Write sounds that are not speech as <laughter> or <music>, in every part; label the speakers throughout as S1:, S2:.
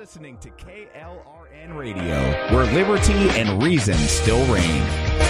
S1: listening to KLRN Radio, where liberty and reason still reign.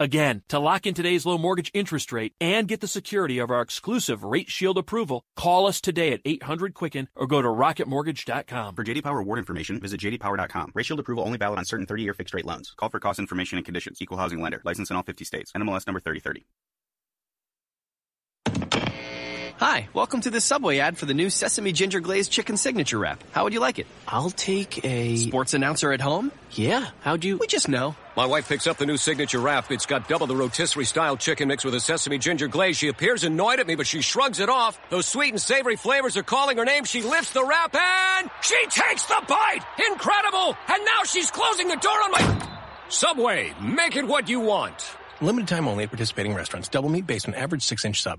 S2: Again, to lock in today's low mortgage interest rate and get the security of our exclusive Rate Shield approval, call us today at 800 Quicken or go to rocketmortgage.com.
S3: For JD Power award information, visit jdpower.com. Rate Shield approval only valid on certain 30-year fixed rate loans. Call for cost information and conditions. Equal housing lender. License in all 50 states. NMLS number 3030.
S4: Hi, welcome to the Subway ad for the new Sesame Ginger Glazed Chicken Signature Wrap. How would you like it?
S5: I'll take a
S4: Sports announcer at home?
S5: Yeah, how'd you
S4: We just know.
S6: My wife picks up the new signature wrap. It's got double the rotisserie style chicken mixed with a sesame ginger glaze. She appears annoyed at me, but she shrugs it off. Those sweet and savory flavors are calling her name. She lifts the wrap and she takes the bite. Incredible! And now she's closing the door on my Subway. Make it what you want.
S5: Limited time only at participating restaurants. Double meat based on average six inch sub.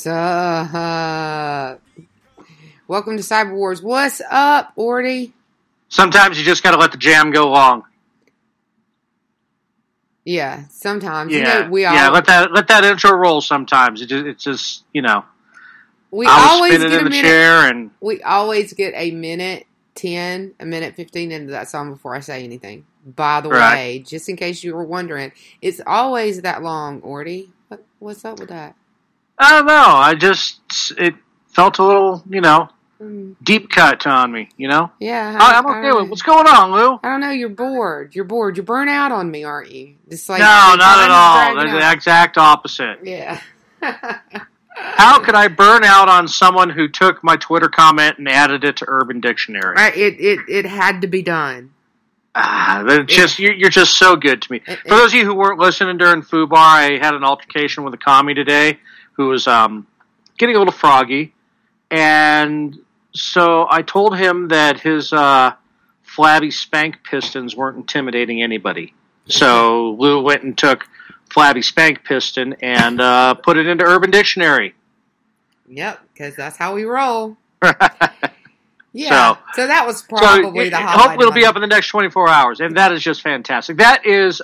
S7: Sup? Welcome to Cyber Wars. What's up, Orty?
S8: Sometimes you just got to let the jam go long.
S7: Yeah, sometimes.
S8: Yeah,
S7: You know, we all
S8: yeah. Let that let that intro roll. Sometimes it just, it's just you know.
S7: we always get a minute.
S8: chair and
S7: we always get a minute ten, a minute fifteen into that song before I say anything. By the
S8: Right.
S7: way, just in case you were wondering, it's always that long, Orty. What, what's up with that?
S8: I don't know. I just it felt a little you know deep cut on me. You know.
S7: Yeah,
S8: I, I'm okay with. What's going on, Lou?
S7: I don't know. You're bored. You're bored. You're burnt out on me, aren't you? Just like
S8: no, not at all.
S7: dragging
S8: The exact opposite.
S7: Yeah. <laughs>
S8: How could I burn out on someone who took my Twitter comment and added it to Urban Dictionary?
S7: Right. It it it had to be done.
S8: Ah, they're just you're, you're just so good to me. For those of you who weren't listening during Fubar, I had an altercation with a commie today who was um, getting a little froggy, and so I told him that his uh, flabby spank pistons weren't intimidating anybody. So <laughs> Lou went and took flabby spank piston and uh, put it into Urban Dictionary.
S7: Yep, because that's how we roll. <laughs> Yeah.
S8: So-
S7: So, that was
S8: So
S7: probably
S8: it-
S7: the highlight.
S8: hopefully it'll be up in the next 24 hours, and that is just fantastic. That is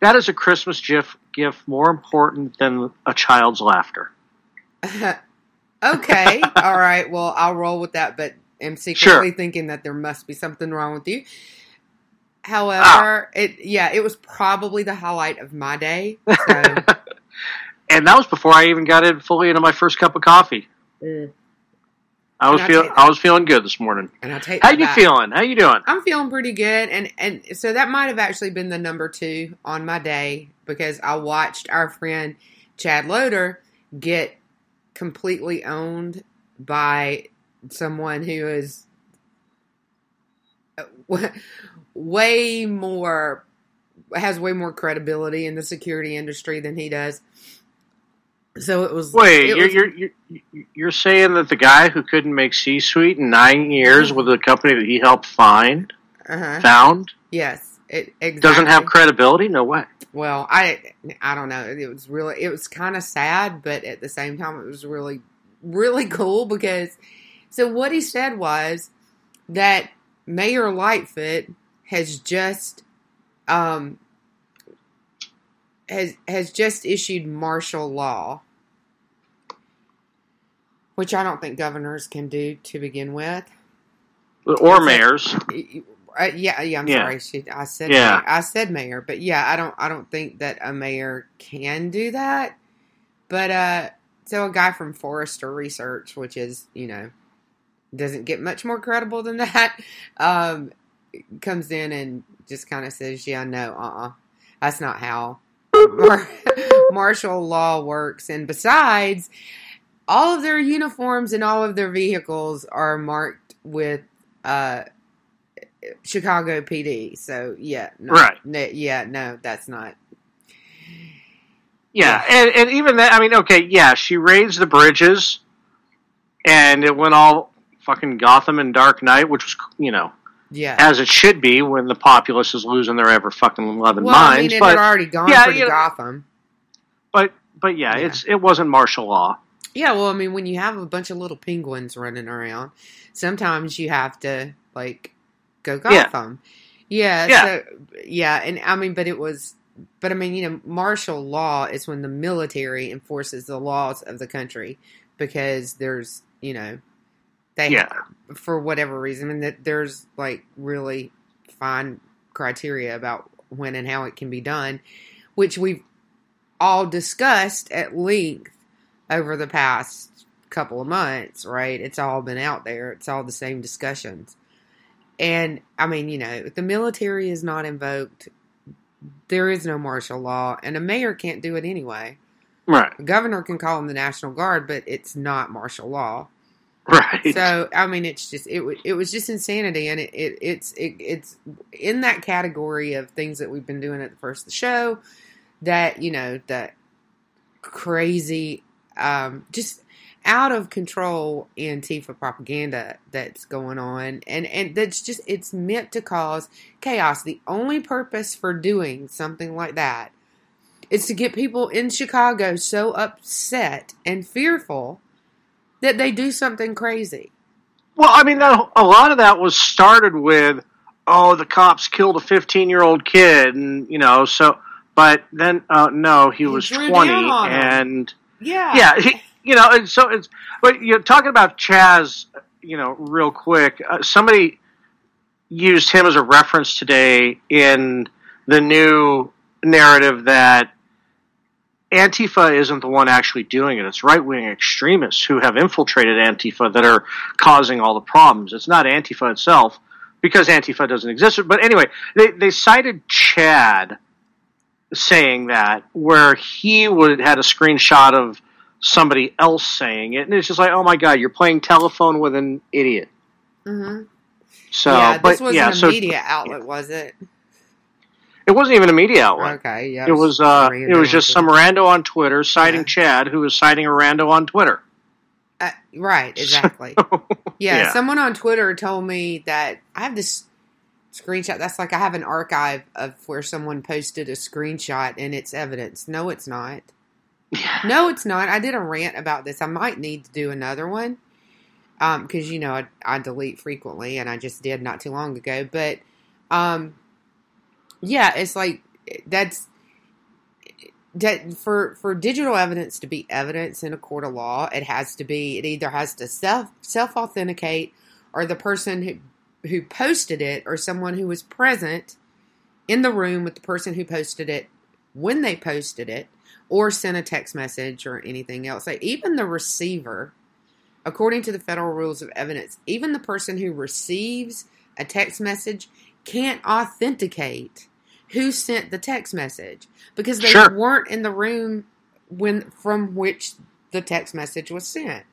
S8: that is a Christmas gift gift more important than a child's laughter. <laughs>
S7: okay. <laughs> All right. Well, I'll roll with that, but I'm secretly thinking that there must be something wrong with you. Ah. However, it yeah, it was probably the highlight of my day. So <laughs>
S8: And that was before I even got in fully into my first cup of coffee. Mm. I was
S7: And I
S8: feel
S7: take-
S8: I was feeling good this morning.
S7: and I take
S8: How you
S7: back.
S8: feeling? How you doing?
S7: I'm feeling pretty good, and and so that might have actually been the number two on my day because I watched our friend Chad Loder get completely owned by someone who is uh, <laughs> way more has way more credibility in the security industry than he does. So it was.
S8: Wait,
S7: it
S8: you're,
S7: was-
S8: you're you're you're saying that the guy who couldn't make C suite in nine years with a company that he helped find
S7: uh-huh.
S8: found
S7: Yes, it exactly.
S8: doesn't have credibility? No way.
S7: Well, I I don't know. It was really it was kind of sad, but at the same time, it was really really cool because so what he said was that Mayor Lightfoot has just um has has just issued martial law, which I don't think governors can do to begin with.
S8: Or mayors.
S7: Uh, yeah, yeah. I'm
S8: Yeah.
S7: sorry. She, I said,
S8: Yeah.
S7: mayor. I said mayor, but yeah, I don't, I don't think that a mayor can do that. But uh, so a guy from Forrester Research, which is you know, doesn't get much more credible than <laughs> that, um, comes in and just kind of says, "Yeah, no, uh, uh that's not how mar- <laughs> martial law works." And besides, all of their uniforms and all of their vehicles are marked with uh Chicago PD. So yeah, no,
S8: Right.
S7: no, yeah, no, that's not.
S8: Yeah, and and even that. I mean, okay, yeah, she raised the bridges, and it went all fucking Gotham and Dark Knight, which was you know
S7: Yeah.
S8: as it should be when the populace is losing their ever fucking loving
S7: well, I
S8: minds.
S7: mean, it
S8: but
S7: had already gone
S8: yeah,
S7: pretty
S8: you know,
S7: Gotham.
S8: but but yeah,
S7: Yeah.
S8: it's it wasn't martial law.
S7: Yeah, well, I mean, when you have a bunch of little penguins running around, sometimes you have to like go
S8: Yeah.
S7: Gotham. Yeah,
S8: Yeah.
S7: So, yeah, and I mean, but it was, but I mean, you know, martial law is when the military enforces the laws of the country because there's, you know, they
S8: Yeah.
S7: for whatever reason, and that there's like really fine criteria about when and how it can be done, which we've all discussed at length over the past couple of months, right? It's all been out there. It's all the same discussions. And I mean, you know, the military is not invoked, there is no martial law, and a mayor can't do it anyway.
S8: Right.
S7: A governor can call them the National Guard, but it's not martial law.
S8: Right.
S7: So I mean, it's just it it was just insanity, and it, it it's it, it's in that category of things that we've been doing at the first of the show. That you know that crazy, um, just out of control Antifa propaganda that's going on, and and that's just it's meant to cause chaos. The only purpose for doing something like that is to get people in Chicago so upset and fearful that they do something crazy.
S8: Well, I mean, that, a lot of that was started with, oh, the cops killed a 15 year old kid, and you know, so. But then, uh, no, he, was 20,
S7: down him.
S8: and
S7: Yeah.
S8: yeah, he, you know, and so it's. But you're talking about Chaz, you know, real quick. Uh, somebody used him as a reference today in the new narrative that Antifa isn't the one actually doing it. It's right wing extremists who have infiltrated Antifa that are causing all the problems. It's not Antifa itself because Antifa doesn't exist. But anyway, they, they cited Chad saying that where he would had a screenshot of somebody else saying it, and it's just like, oh my god, you're playing telephone with an idiot.
S7: Mm-hmm.
S8: So,
S7: yeah, this
S8: but
S7: wasn't
S8: yeah,
S7: a
S8: so
S7: media outlet, was it?
S8: It wasn't even a media outlet.
S7: Okay, yeah.
S8: It was uh, it was just some rando on Twitter citing Chad, who was citing a rando on Twitter.
S7: Uh, right, exactly. <laughs> yeah,
S8: yeah.
S7: someone on Twitter told me that I have this screenshot. That's like I have an archive of where someone posted a screenshot and it's evidence. No, it's not. No, it's not. I did a rant about this. I might need to do another one because you know I, I delete frequently, and I just did not too long ago. But um, yeah, it's like that's that for for digital evidence to be evidence in a court of law, it has to be it either has to self self authenticate or the person who who posted it or someone who was present in the room with the person who posted it when they posted it or sent a text message or anything else. Like even the receiver, according to the federal rules of evidence, even the person who receives a text message can't authenticate who sent the text message because they
S8: Sure.
S7: weren't in the room when from which the text message was sent.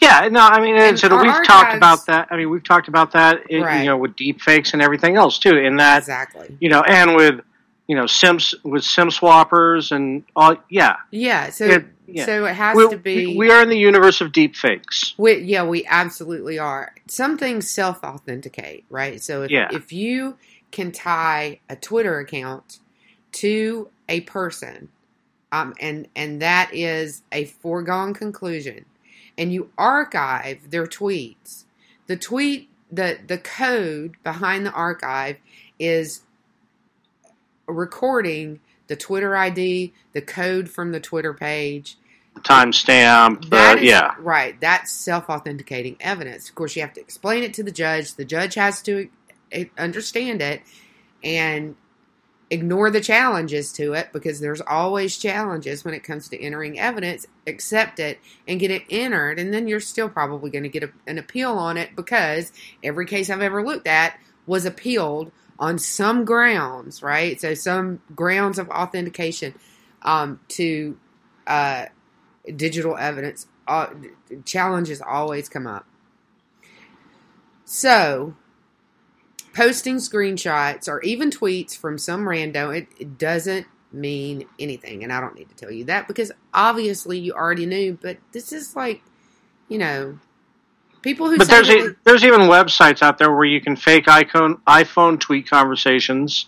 S8: Yeah, no, I mean,
S7: And
S8: so we've
S7: archives-
S8: talked about that. I mean, we've talked about that,
S7: Right.
S8: you know, with deep fakes and everything else too. In that,
S7: Exactly.
S8: you know, and with you know, Sims with Sim swappers and all. Yeah,
S7: Yeah, so
S8: It- yeah.
S7: so it has
S8: we,
S7: to be.
S8: We are in the universe of deep fakes.
S7: We, yeah, we absolutely are. Some things self authenticate, right? So if,
S8: Yeah.
S7: if you can tie a Twitter account to a person, um, and and that is a foregone conclusion, and you archive their tweets, the tweet the the code behind the archive is recording the Twitter ID, the code from the Twitter page,
S8: Timestamp. Uh, yeah,
S7: Right. That's self authenticating evidence. Of course, you have to explain it to the judge. The judge has to understand it and ignore the challenges to it because there's always challenges when it comes to entering evidence. Accept it and get it entered, and then you're still probably going to get a, an appeal on it because every case I've ever looked at was appealed on some grounds, right? So, some grounds of authentication um, to. Uh, digital evidence uh, challenges always come up. So, posting screenshots or even tweets from some rando, it, it doesn't mean anything. And I don't need to tell you that because obviously you already knew, but this is like, you know, people who
S8: but
S7: say
S8: there's a, there's even websites out there where you can fake iPhone iPhone tweet conversations.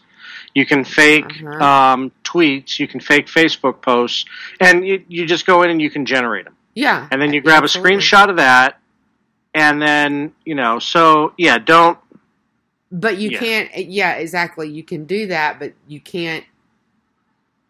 S8: You can fake
S7: Uh-huh.
S8: um, tweets. You can fake Facebook posts, and you, you just go in and you can generate them.
S7: yeah,
S8: and then you grab
S7: absolutely.
S8: a screenshot of that, and then you know. So yeah, don't.
S7: But you
S8: Yeah.
S7: can't, yeah, exactly. You can do that, but you can't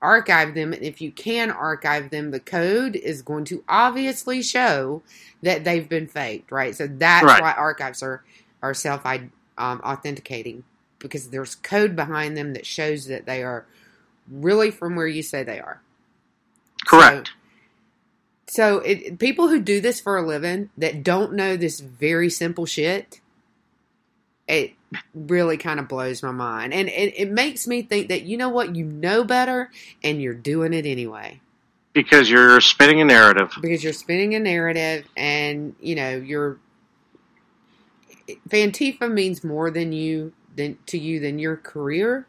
S7: archive them. And if you can archive them, the code is going to obviously show that they've been faked, right? So that's
S8: Right.
S7: why archives are, are self um, authenticating because there's code behind them that shows that they are really from where you say they are.
S8: Correct.
S7: So it, people who do this for a living that don't know this very simple shit, it really kind of blows my mind, and it, it makes me think that you know what, you know better, and you're doing it anyway
S8: because you're spinning a narrative.
S7: because you're spinning a narrative, and you know you're. Fantifa means more than you than to you than your career.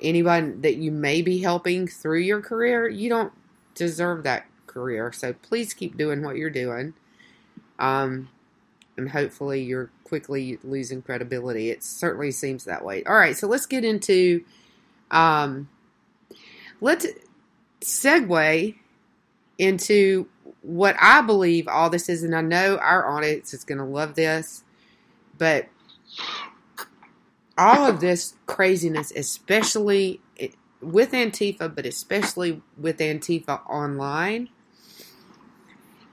S7: Anybody that you may be helping through your career, you don't deserve that career. So please keep doing what you're doing. Um, and hopefully you're quickly losing credibility. It certainly seems that way. All right, so let's get into um let's segue into what I believe all this is, and I know our audience is going to love this, but all of this craziness, especially with Antifa, but especially with Antifa online,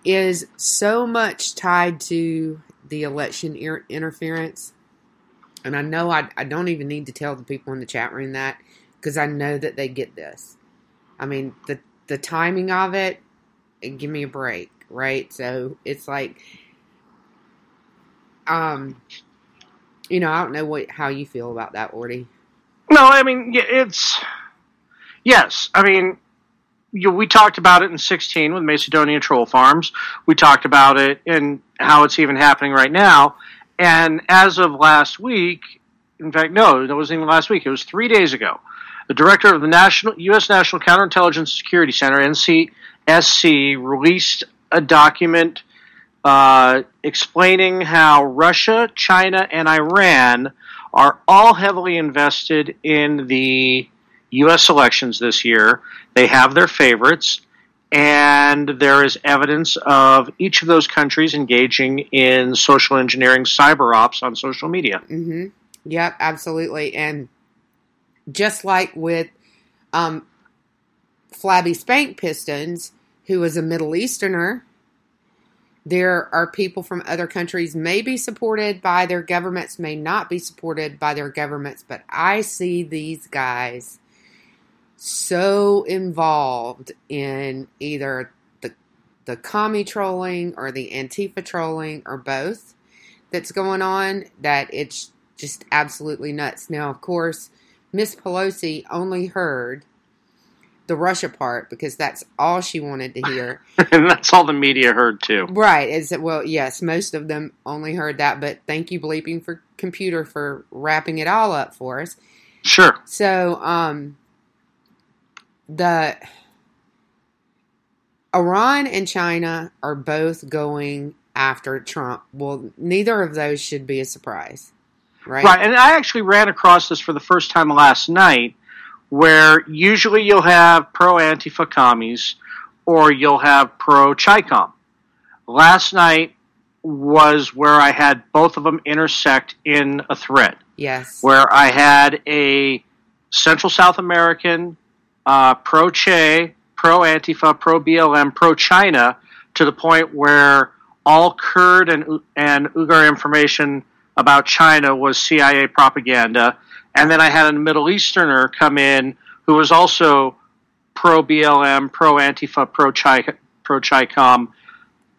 S7: is so much tied to the election ir- interference. And I know I, I don't even need to tell the people in the chat room that because I know that they get this. I mean, the the timing of it, give me a break, right? So it's like, um, you know, I don't know what how you feel about that, Orty.
S8: No, I mean it's yes. I mean, you, we talked about it in '16 with Macedonia Troll Farms. We talked about it and how it's even happening right now. And as of last week, in fact, no, it wasn't even last week. It was three days ago. The director of the National U.S. National Counterintelligence Security Center (NCSC) released a document uh, explaining how Russia, China, and Iran are all heavily invested in the U.S. elections this year. They have their favorites, and there is evidence of each of those countries engaging in social engineering cyber ops on social media.
S7: Mm-hmm. Yep, absolutely. And just like with um, Flabby Spank Pistons, who was a Middle Easterner, there are people from other countries may be supported by their governments, may not be supported by their governments, but I see these guys so involved in either the the commie trolling or the Antifa trolling or both that's going on that it's just absolutely nuts. Now, of course, Miss Pelosi only heard the Russia part because that's all she wanted to hear. <laughs>
S8: and that's all the media heard too.
S7: Right. Is well, yes, most of them only heard that, but thank you bleeping for computer for wrapping it all up for us.
S8: Sure.
S7: So, um the Iran and China are both going after Trump. Well, neither of those should be a surprise. Right.
S8: Right. And I actually ran across this for the first time last night where usually you'll have pro Antifa commies or you'll have pro Chicom. Last night was where I had both of them intersect in a thread.
S7: Yes.
S8: Where I had a Central South American uh, pro Che, pro Antifa, pro BLM, pro China to the point where all Kurd and, and Uyghur information about China was CIA propaganda. And then I had a Middle Easterner come in who was also pro BLM, pro Antifa, pro Chi, pro Chicom,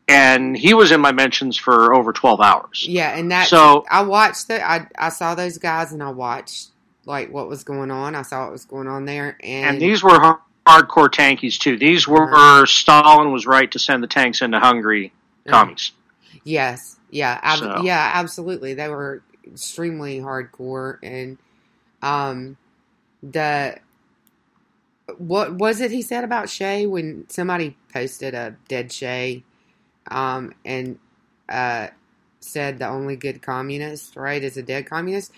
S8: and he was in my mentions for over twelve hours.
S7: Yeah, and that
S8: So-
S7: I watched that. I I saw those guys and I watched like what was going on. I saw what was going on there, and,
S8: And these were har- hardcore tankies too. These were Stalin was right to send the tanks into Hungary commies.
S7: Yes, yeah, ab-
S8: So-
S7: yeah, absolutely. They were extremely hardcore, and um, the what was it he said about Che when somebody posted a dead Che, um, and uh, said the only good communist, right, is a dead communist.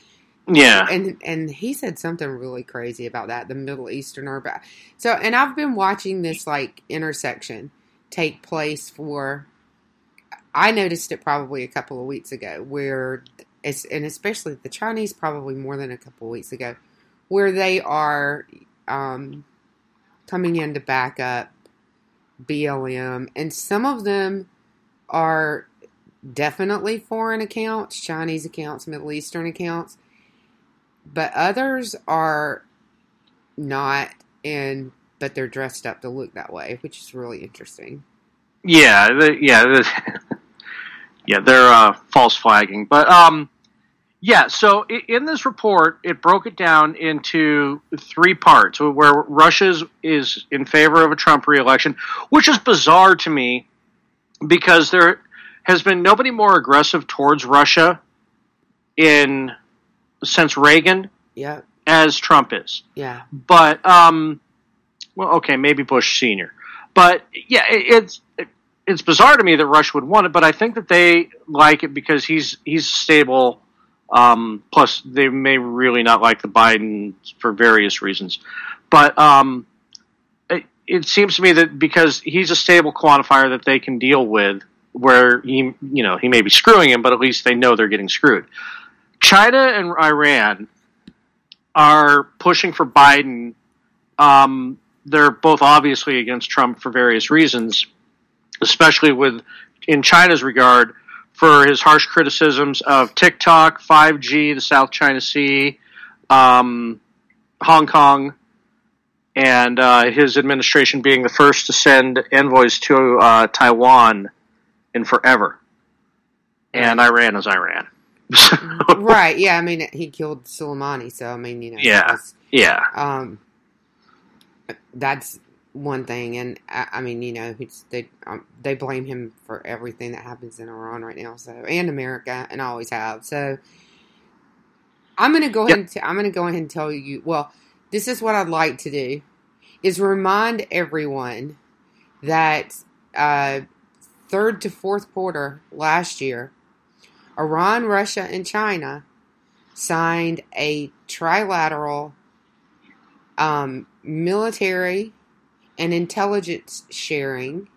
S8: Yeah.
S7: and and he said something really crazy about that. The Middle Easterner, but so and I've been watching this like intersection take place for I noticed it probably a couple of weeks ago where it's and especially the Chinese probably more than a couple of weeks ago where they are um, coming in to back up BLM and some of them are definitely foreign accounts, Chinese accounts, Middle Eastern accounts, but others are not and but they're dressed up to look that way, which is really interesting.
S8: Yeah, the, yeah, the, <laughs> yeah. They're uh, false flagging, but um, yeah. So in this report, it broke it down into three parts, where Russia is in favor of a Trump reelection, which is bizarre to me because there has been nobody more aggressive towards Russia in since Reagan
S7: Yeah,
S8: as Trump is.
S7: yeah.
S8: But um, well, okay, maybe Bush Senior. But yeah, it, it's it, it's bizarre to me that Rush would want it, but I think that they like it because he's he's stable. Um, plus, they may really not like the Biden for various reasons, but um, it, it seems to me that because he's a stable quantifier that they can deal with, where he you know he may be screwing him, but at least they know they're getting screwed. China and Iran are pushing for Biden. Um, they're both obviously against Trump for various reasons, especially with in China's regard for his harsh criticisms of TikTok, 5G, the South China Sea, um, Hong Kong, and uh, his administration being the first to send envoys to uh, Taiwan in forever. And Iran is Iran. <laughs>
S7: right. Yeah. I mean, he killed Soleimani, so I mean, you know.
S8: Yeah.
S7: that's-
S8: Yeah.
S7: Um, that's one thing, and I, I mean, you know, it's, they um, they blame him for everything that happens in Iran right now, so and America, and always have. So I'm gonna go ahead. And t- I'm gonna go ahead and tell you. Well, this is what I'd like to do: is remind everyone that uh, third to fourth quarter last year, Iran, Russia, and China signed a trilateral um, military and intelligence sharing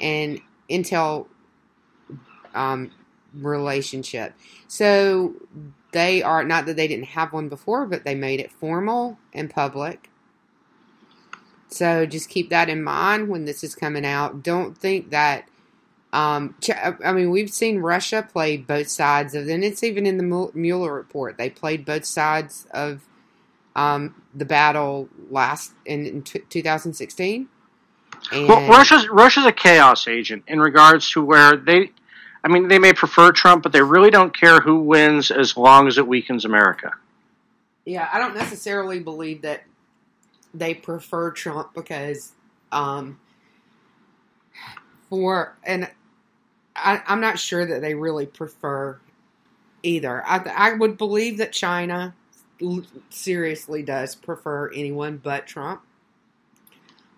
S7: and intel um, relationship. So they are not that they didn't have one before, but they made it formal and public. So just keep that in mind when this is coming out. Don't think that. Um, I mean, we've seen Russia play both sides of, and it's even in the Mueller report. They played both sides of um, the battle last in, in t- 2016. And
S8: Well, Russia's Russia's a chaos agent in regards to where they, I mean, they may prefer Trump, but they really don't care who wins as long as it weakens America.
S7: Yeah, I don't necessarily believe that they prefer Trump because um, for and I, I'm not sure that they really prefer either. I, I would believe that China seriously does prefer anyone but Trump,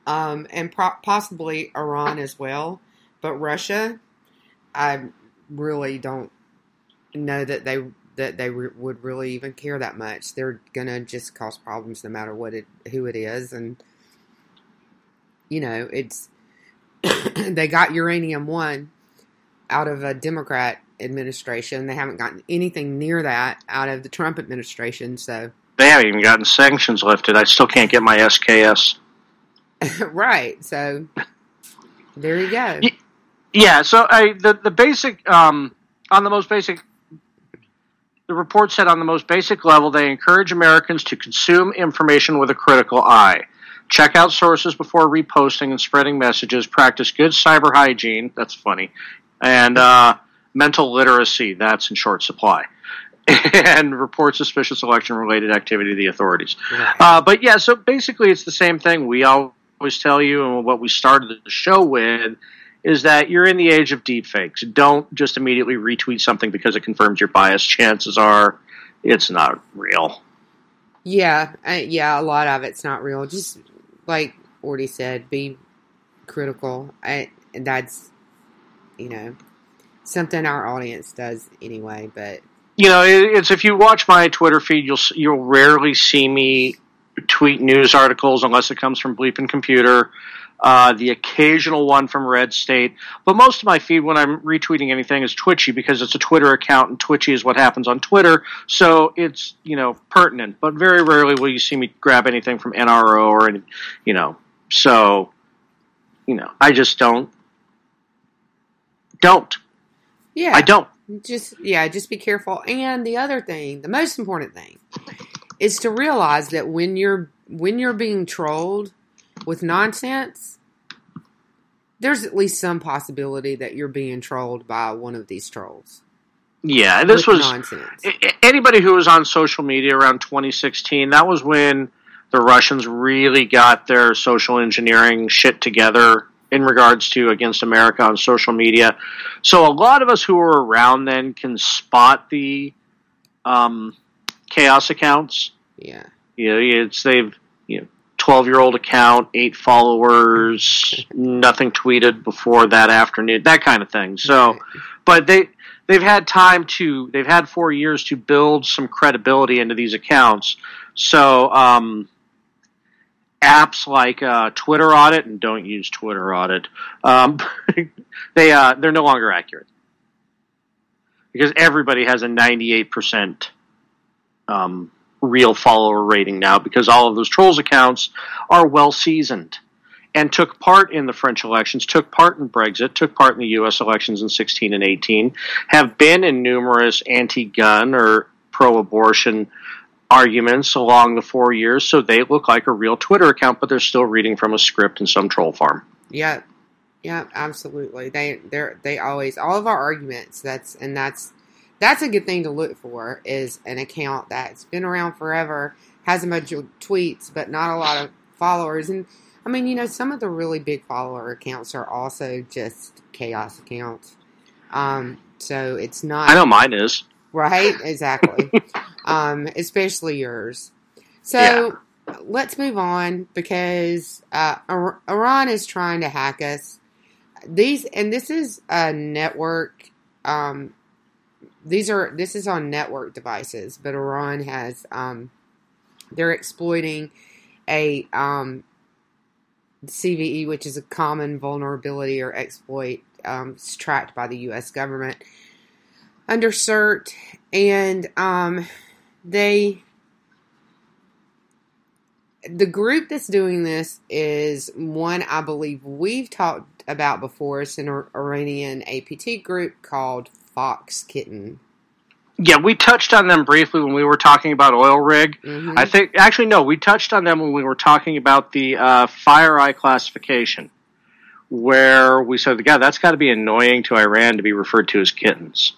S7: um, and pro- possibly Iran as well. But Russia, I really don't know that they that they re- would really even care that much. They're gonna just cause problems no matter what it who it is, and you know it's <coughs> they got uranium one out of a Democrat administration. They haven't gotten anything near that out of the Trump administration. So
S8: They haven't even gotten sanctions lifted. I still can't get my SKS. <laughs>
S7: right, so there you go.
S8: Yeah, so I the the basic um, on the most basic the report said on the most basic level they encourage Americans to consume information with a critical eye. Check out sources before reposting and spreading messages. Practice good cyber hygiene. That's funny. And uh, mental literacy. That's in short supply. <laughs> and report suspicious election related activity to the authorities. Uh, but yeah, so basically it's the same thing we always tell you, and what we started the show with is that you're in the age of deepfakes. Don't just immediately retweet something because it confirms your bias. Chances are it's not real.
S7: Yeah, uh, yeah, a lot of it's not real. Just like Orty said, be critical. I, that's, you know, something our audience does anyway. But
S8: You know, it's if you watch my Twitter feed, you'll you'll rarely see me tweet news articles unless it comes from Bleeping Computer. Uh, the occasional one from Red State, but most of my feed when I'm retweeting anything is Twitchy because it's a Twitter account and Twitchy is what happens on Twitter, so it's you know pertinent. But very rarely will you see me grab anything from NRO or any, you know. So, you know, I just don't don't.
S7: yeah,
S8: I don't.
S7: Just yeah, just be careful. And the other thing, the most important thing, is to realize that when you're when you're being trolled with nonsense, there's at least some possibility that you're being trolled by one of these trolls.
S8: Yeah, this was
S7: nonsense.
S8: anybody who was on social media around 2016. That was when the Russians really got their social engineering shit together in regards to against America on social media. So a lot of us who were around then can spot the um, chaos accounts.
S7: Yeah.
S8: You know, it's they've you know. 12 year old account, eight followers, <laughs> nothing tweeted before that afternoon, that kind of thing. So, but they they've had time to they've had four years to build some credibility into these accounts. So um, apps like uh, Twitter Audit and don't use Twitter Audit. Um, <laughs> they uh, they're no longer accurate because everybody has a ninety eight percent um, real follower rating now because all of those trolls accounts are well seasoned and took part in the French elections, took part in Brexit, took part in the U.S. elections in 16 and 18, have been in numerous anti gun or pro abortion arguments along the four years, so they look like a real Twitter account, but they're still reading from a script in some troll farm.
S7: Yeah, yeah, absolutely. They they they always all of our arguments. That's and that's that's a good thing to look for is an account that's been around forever, has a bunch of tweets, but not a lot of followers. And I mean, you know, some of the really big follower accounts are also just chaos accounts. Um, so it's not.
S8: I know mine is.
S7: Right, <laughs> exactly. um, especially yours. So yeah. let's move on because uh, Iran is trying to hack us. These and this is a network. Um, these are this is on network devices, but Iran has um, they're exploiting a um, CVE, which is a common vulnerability or exploit um, tracked by the U.S. government under CERT, and um, they the group that's doing this is one I believe we've talked about before. It's an Iranian APT group called Fox Kitten.
S8: Yeah, we touched on them briefly when we were talking about Oil Rig. Mm-hmm. I think actually no, we touched on them when we were talking about the uh, FireEye classification, where we said, "God, that's got to be annoying to Iran to be referred to as kittens."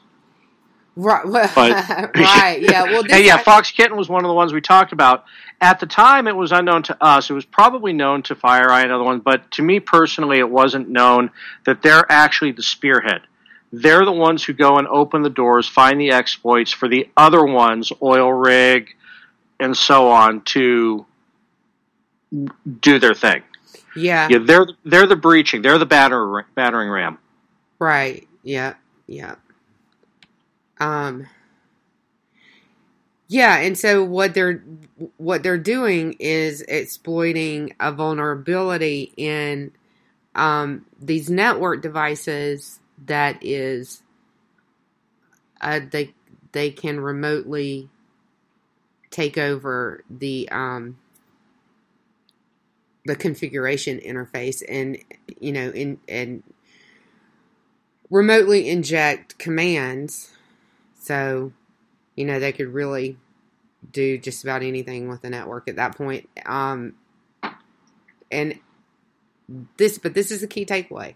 S7: Right, <laughs> but, right, yeah. Well, <laughs>
S8: and yeah, Fox Kitten was one of the ones we talked about. At the time, it was unknown to us. It was probably known to FireEye and other ones, but to me personally, it wasn't known that they're actually the spearhead. They're the ones who go and open the doors, find the exploits for the other ones, Oil Rig, and so on, to do their thing.
S7: Yeah,
S8: yeah. They're they're the breaching. They're the batter, battering ram.
S7: Right. Yeah. Yeah. Um, yeah, and so what they're what they're doing is exploiting a vulnerability in um, these network devices that is uh, they they can remotely take over the um, the configuration interface and you know in and remotely inject commands so, you know, they could really do just about anything with the network at that point. Um, and this, but this is the key takeaway.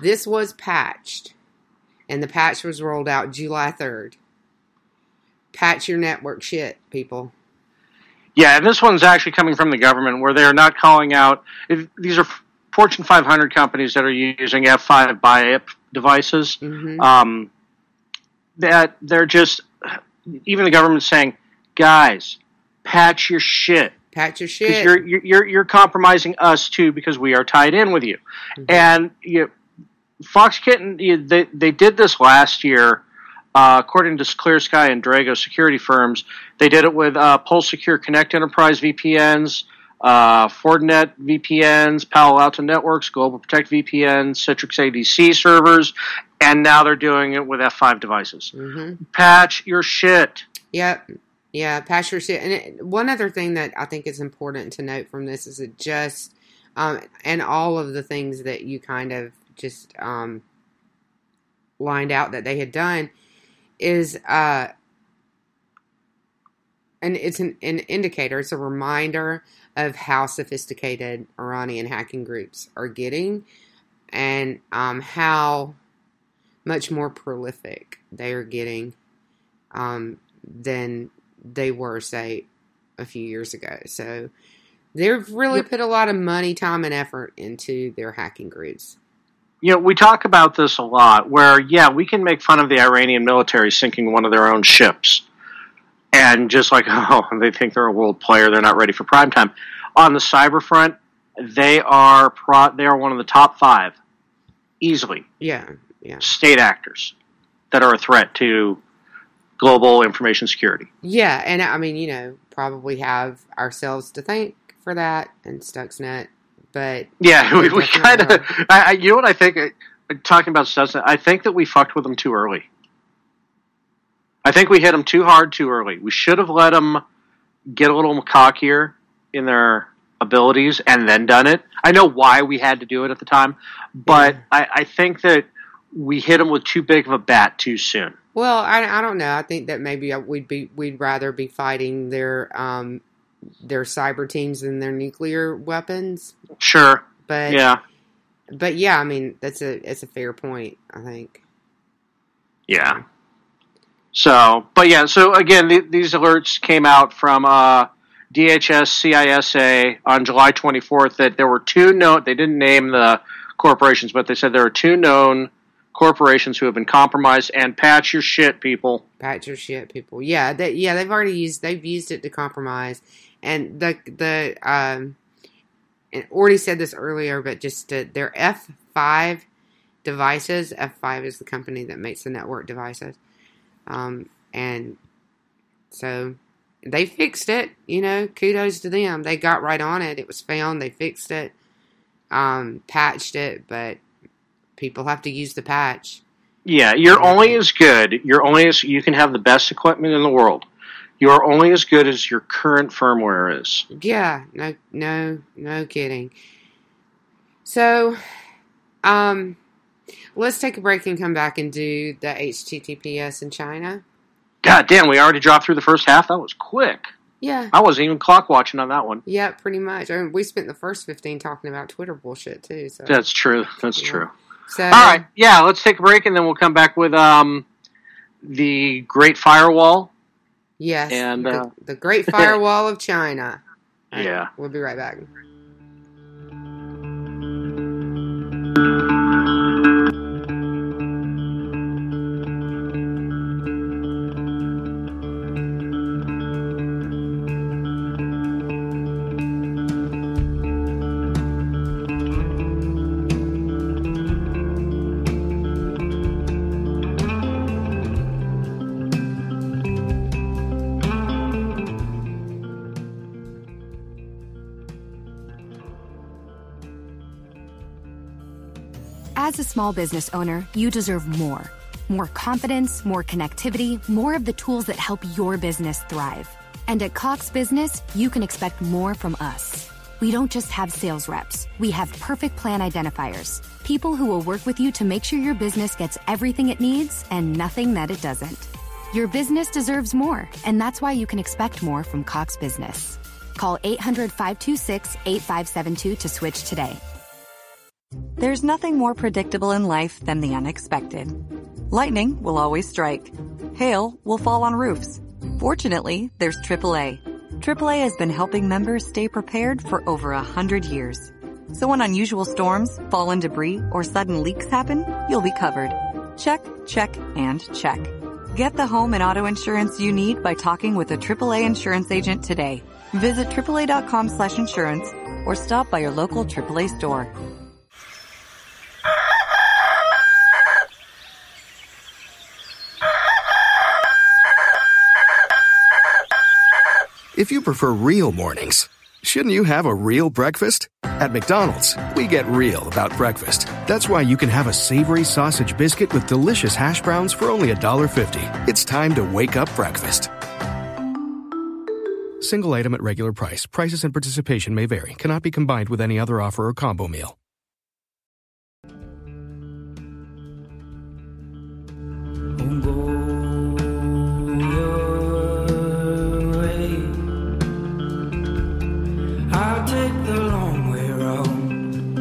S7: This was patched, and the patch was rolled out July 3rd. Patch your network shit, people.
S8: Yeah, and this one's actually coming from the government where they're not calling out. If, these are Fortune 500 companies that are using F5 BIG-IP devices. Mm-hmm. Um, that they're just even the government saying, guys, patch your shit.
S7: Patch your shit.
S8: You're, you're you're compromising us too because we are tied in with you. Mm-hmm. And you, Fox Kitten, you, they they did this last year. Uh, according to Clear Sky and Drago security firms, they did it with uh, Pulse Secure Connect Enterprise VPNs, uh, Fortinet VPNs, Palo Alto Networks, Global Protect VPNs, Citrix ADC servers, and now they're doing it with F5 devices. Mm-hmm. Patch your shit.
S7: Yep. Yeah, patch your shit. And it, one other thing that I think is important to note from this is it just, um, and all of the things that you kind of just um, lined out that they had done is, uh, and it's an, an indicator, it's a reminder of how sophisticated Iranian hacking groups are getting and um, how much more prolific they are getting um, than they were, say, a few years ago. So they've really yep. put a lot of money, time, and effort into their hacking groups.
S8: You know, we talk about this a lot where, yeah, we can make fun of the Iranian military sinking one of their own ships. And just like, <laughs> oh, they think they're a world player, they're not ready for prime time. On the cyber front, they are pro- they are one of the top five, easily.
S7: Yeah, yeah.
S8: state actors that are a threat to global information security.
S7: Yeah, and I mean, you know, probably have ourselves to thank for that and Stuxnet, but
S8: yeah, <laughs> we, we kind of. I, you know what I think? Uh, talking about Stuxnet, I think that we fucked with them too early. I think we hit them too hard too early. We should have let them get a little cockier in their abilities and then done it. I know why we had to do it at the time, but yeah. I, I think that we hit them with too big of a bat too soon.
S7: Well, I, I don't know. I think that maybe we'd be we'd rather be fighting their um their cyber teams than their nuclear weapons.
S8: Sure.
S7: But
S8: yeah,
S7: but yeah, I mean that's a it's a fair point. I think.
S8: yeah. So, but yeah, so again, th- these alerts came out from uh, DHS CISA on July 24th that there were two known. They didn't name the corporations, but they said there are two known corporations who have been compromised. And patch your shit, people.
S7: Patch your shit, people. Yeah, they, yeah, they've already used they've used it to compromise, and the the um, and already said this earlier, but just to, their F five devices. F five is the company that makes the network devices, um, and so they fixed it. You know, kudos to them. They got right on it. It was found. They fixed it, um, patched it, but people have to use the patch.
S8: Yeah, you're only as good. You're only as you can have the best equipment in the world. You're only as good as your current firmware is.
S7: Yeah, no, no, no kidding. So, um, let's take a break and come back and do the HTTPS in China.
S8: God damn, we already dropped through the first half. That was quick.
S7: Yeah,
S8: I wasn't even clock watching on that one.
S7: yeah, pretty much. I mean, we spent the first fifteen talking about Twitter bullshit too. So
S8: That's true. That's
S7: Yeah.
S8: true.
S7: So,
S8: All right, yeah, let's take a break and then we'll come back with um, the Great Firewall.
S7: Yes,
S8: And,
S7: the,
S8: uh,
S7: the Great <laughs> Firewall of China.
S8: Yeah.
S7: We'll be right back.
S9: Small business owner, you deserve more. More confidence, more connectivity, more of the tools that help your business thrive. And at Cox Business, you can expect more from us. We don't just have sales reps, we have perfect plan identifiers. People who will work with you to make sure your business gets everything it needs and nothing that it doesn't. Your business deserves more, and that's why you can expect more from Cox Business. Call 800 526 8572 to switch today.
S10: There's nothing more predictable in life than the unexpected. Lightning will always strike. Hail will fall on roofs. Fortunately, there's AAA. AAA has been helping members stay prepared for over a hundred years. So when unusual storms, fallen debris, or sudden leaks happen, you'll be covered. Check, check, and check. Get the home and auto insurance you need by talking with a AAA insurance agent today. Visit AAA.com slash insurance or stop by your local AAA store.
S11: If you prefer real mornings, shouldn't you have a real breakfast? At McDonald's, we get real about breakfast. That's why you can have a savory sausage biscuit with delicious hash browns for only $1.50. It's time to wake up breakfast. Single item at regular price. Prices and participation may vary. Cannot be combined with any other offer or combo meal.
S12: I'll take the long way round.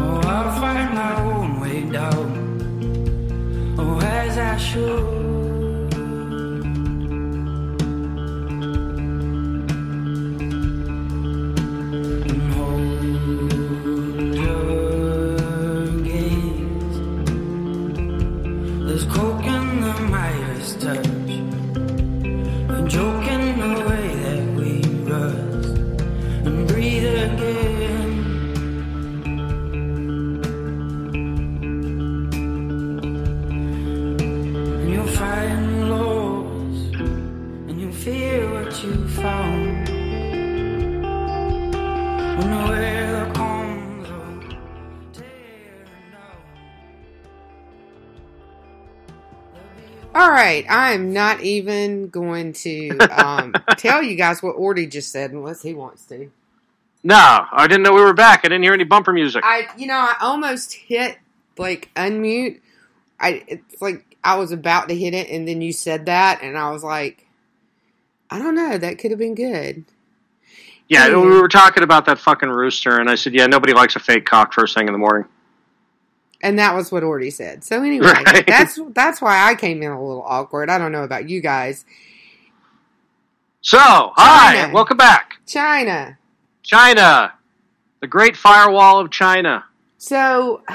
S12: Oh, I'll find my own way down. Oh, as I should.
S7: All right, I'm not even going to um, <laughs> tell you guys what Orty just said unless he wants to.
S8: No, I didn't know we were back. I didn't hear any bumper music.
S7: I, you know, I almost hit like unmute. I, it's like I was about to hit it, and then you said that, and I was like, I don't know. That could have been good.
S8: Yeah,
S7: Yeah.
S8: we were talking about that fucking rooster, and I said, yeah, nobody likes a fake cock first thing in the morning.
S7: And that was what Orty said. So <laughs> anyway,
S8: Right.
S7: that's that's why I came in a little awkward. I don't know about you guys.
S8: So, hi, welcome back.
S7: China.
S8: China, the Great Firewall of China.
S7: So it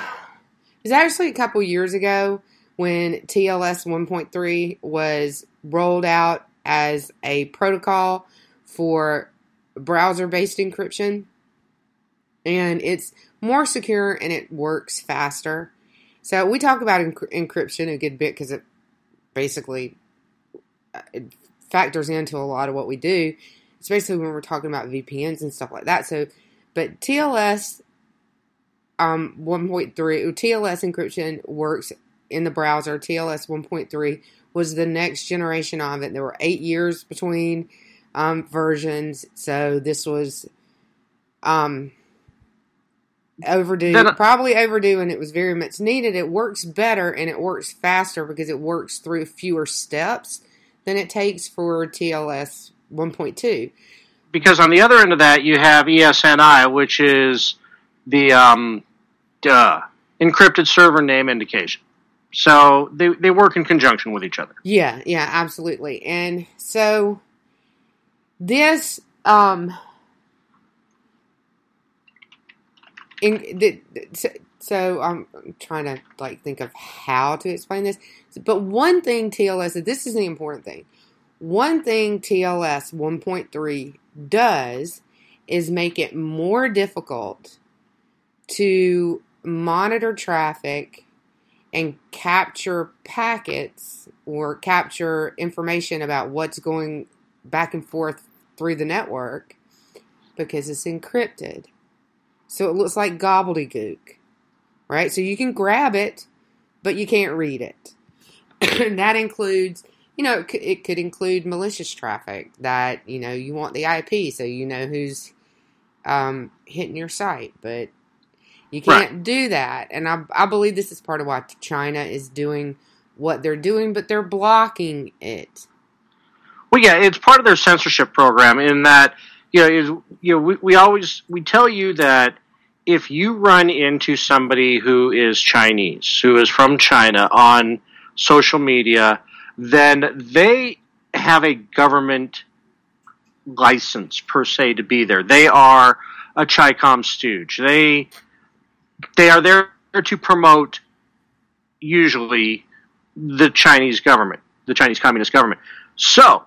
S7: was actually a couple years ago when TLS 1.3 was rolled out as a protocol for browser based encryption. And it's more secure and it works faster. So we talk about enc- encryption a good bit because it basically uh, it factors into a lot of what we do, especially when we're talking about VPNs and stuff like that. So, but TLS um 1.3 TLS encryption works in the browser. TLS 1.3 was the next generation of it. There were eight years between um, versions, so this was um overdue, probably overdue, and it was very much needed. It works better and it works faster because it works through fewer steps than it takes for TLS 1.2.
S8: Because on the other end of that, you have ESNI, which is the um, duh, encrypted server name indication. So they, they work in conjunction with each other.
S7: Yeah, yeah, absolutely. And so this um in the, so, so I'm trying to like think of how to explain this. But one thing TLS this is the important thing. One thing TLS 1.3 does is make it more difficult to monitor traffic and capture packets or capture information about what's going back and forth through the network because it's encrypted. So it looks like gobbledygook, right? So you can grab it, but you can't read it. and <clears throat> that includes, you know, it could, it could include malicious traffic that, you know, you want the IP so you know who's um, hitting your site, but you can't do that. And I, I believe this is part of why China is doing what they're doing, but they're blocking it.
S8: Well, yeah, it's part of their censorship program in that you know, is, you know, we, we always we tell you that if you run into somebody who is Chinese, who is from China on social media, then they have a government license per se to be there. They are a Chicom stooge. They they are there to promote usually the Chinese government, the Chinese Communist government. So,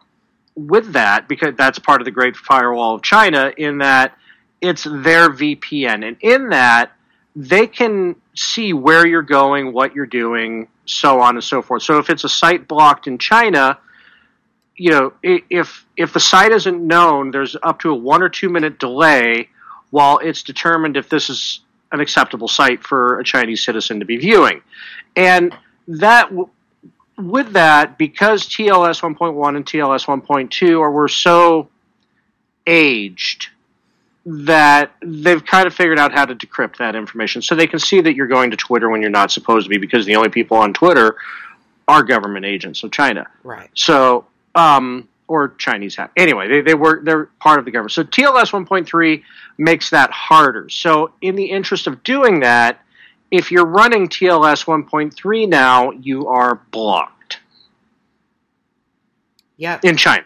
S8: with that, because that's part of the Great Firewall of China, in that it's their VPN, and in that they can see where you're going, what you're doing, so on and so forth. So, if it's a site blocked in China, you know, if if the site isn't known, there's up to a one or two minute delay while it's determined if this is an acceptable site for a Chinese citizen to be viewing, and that with that because TLS 1.1 and TLS 1.2 are were so aged that they've kind of figured out how to decrypt that information so they can see that you're going to Twitter when you're not supposed to be because the only people on Twitter are government agents of China.
S7: Right.
S8: So, um, or Chinese have. Anyway, they, they were they're part of the government. So TLS 1.3 makes that harder. So, in the interest of doing that, if you're running TLS 1.3 now, you are blocked
S7: Yeah.
S8: in China.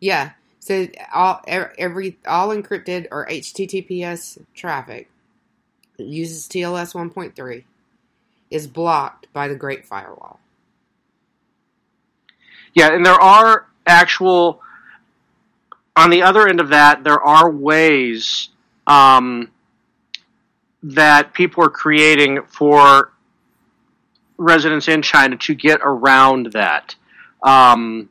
S7: Yeah. So all e- every all encrypted or HTTPS traffic that uses TLS 1.3 is blocked by the Great Firewall.
S8: Yeah, and there are actual. On the other end of that, there are ways um, that people are creating for residents in China to get around that. Um,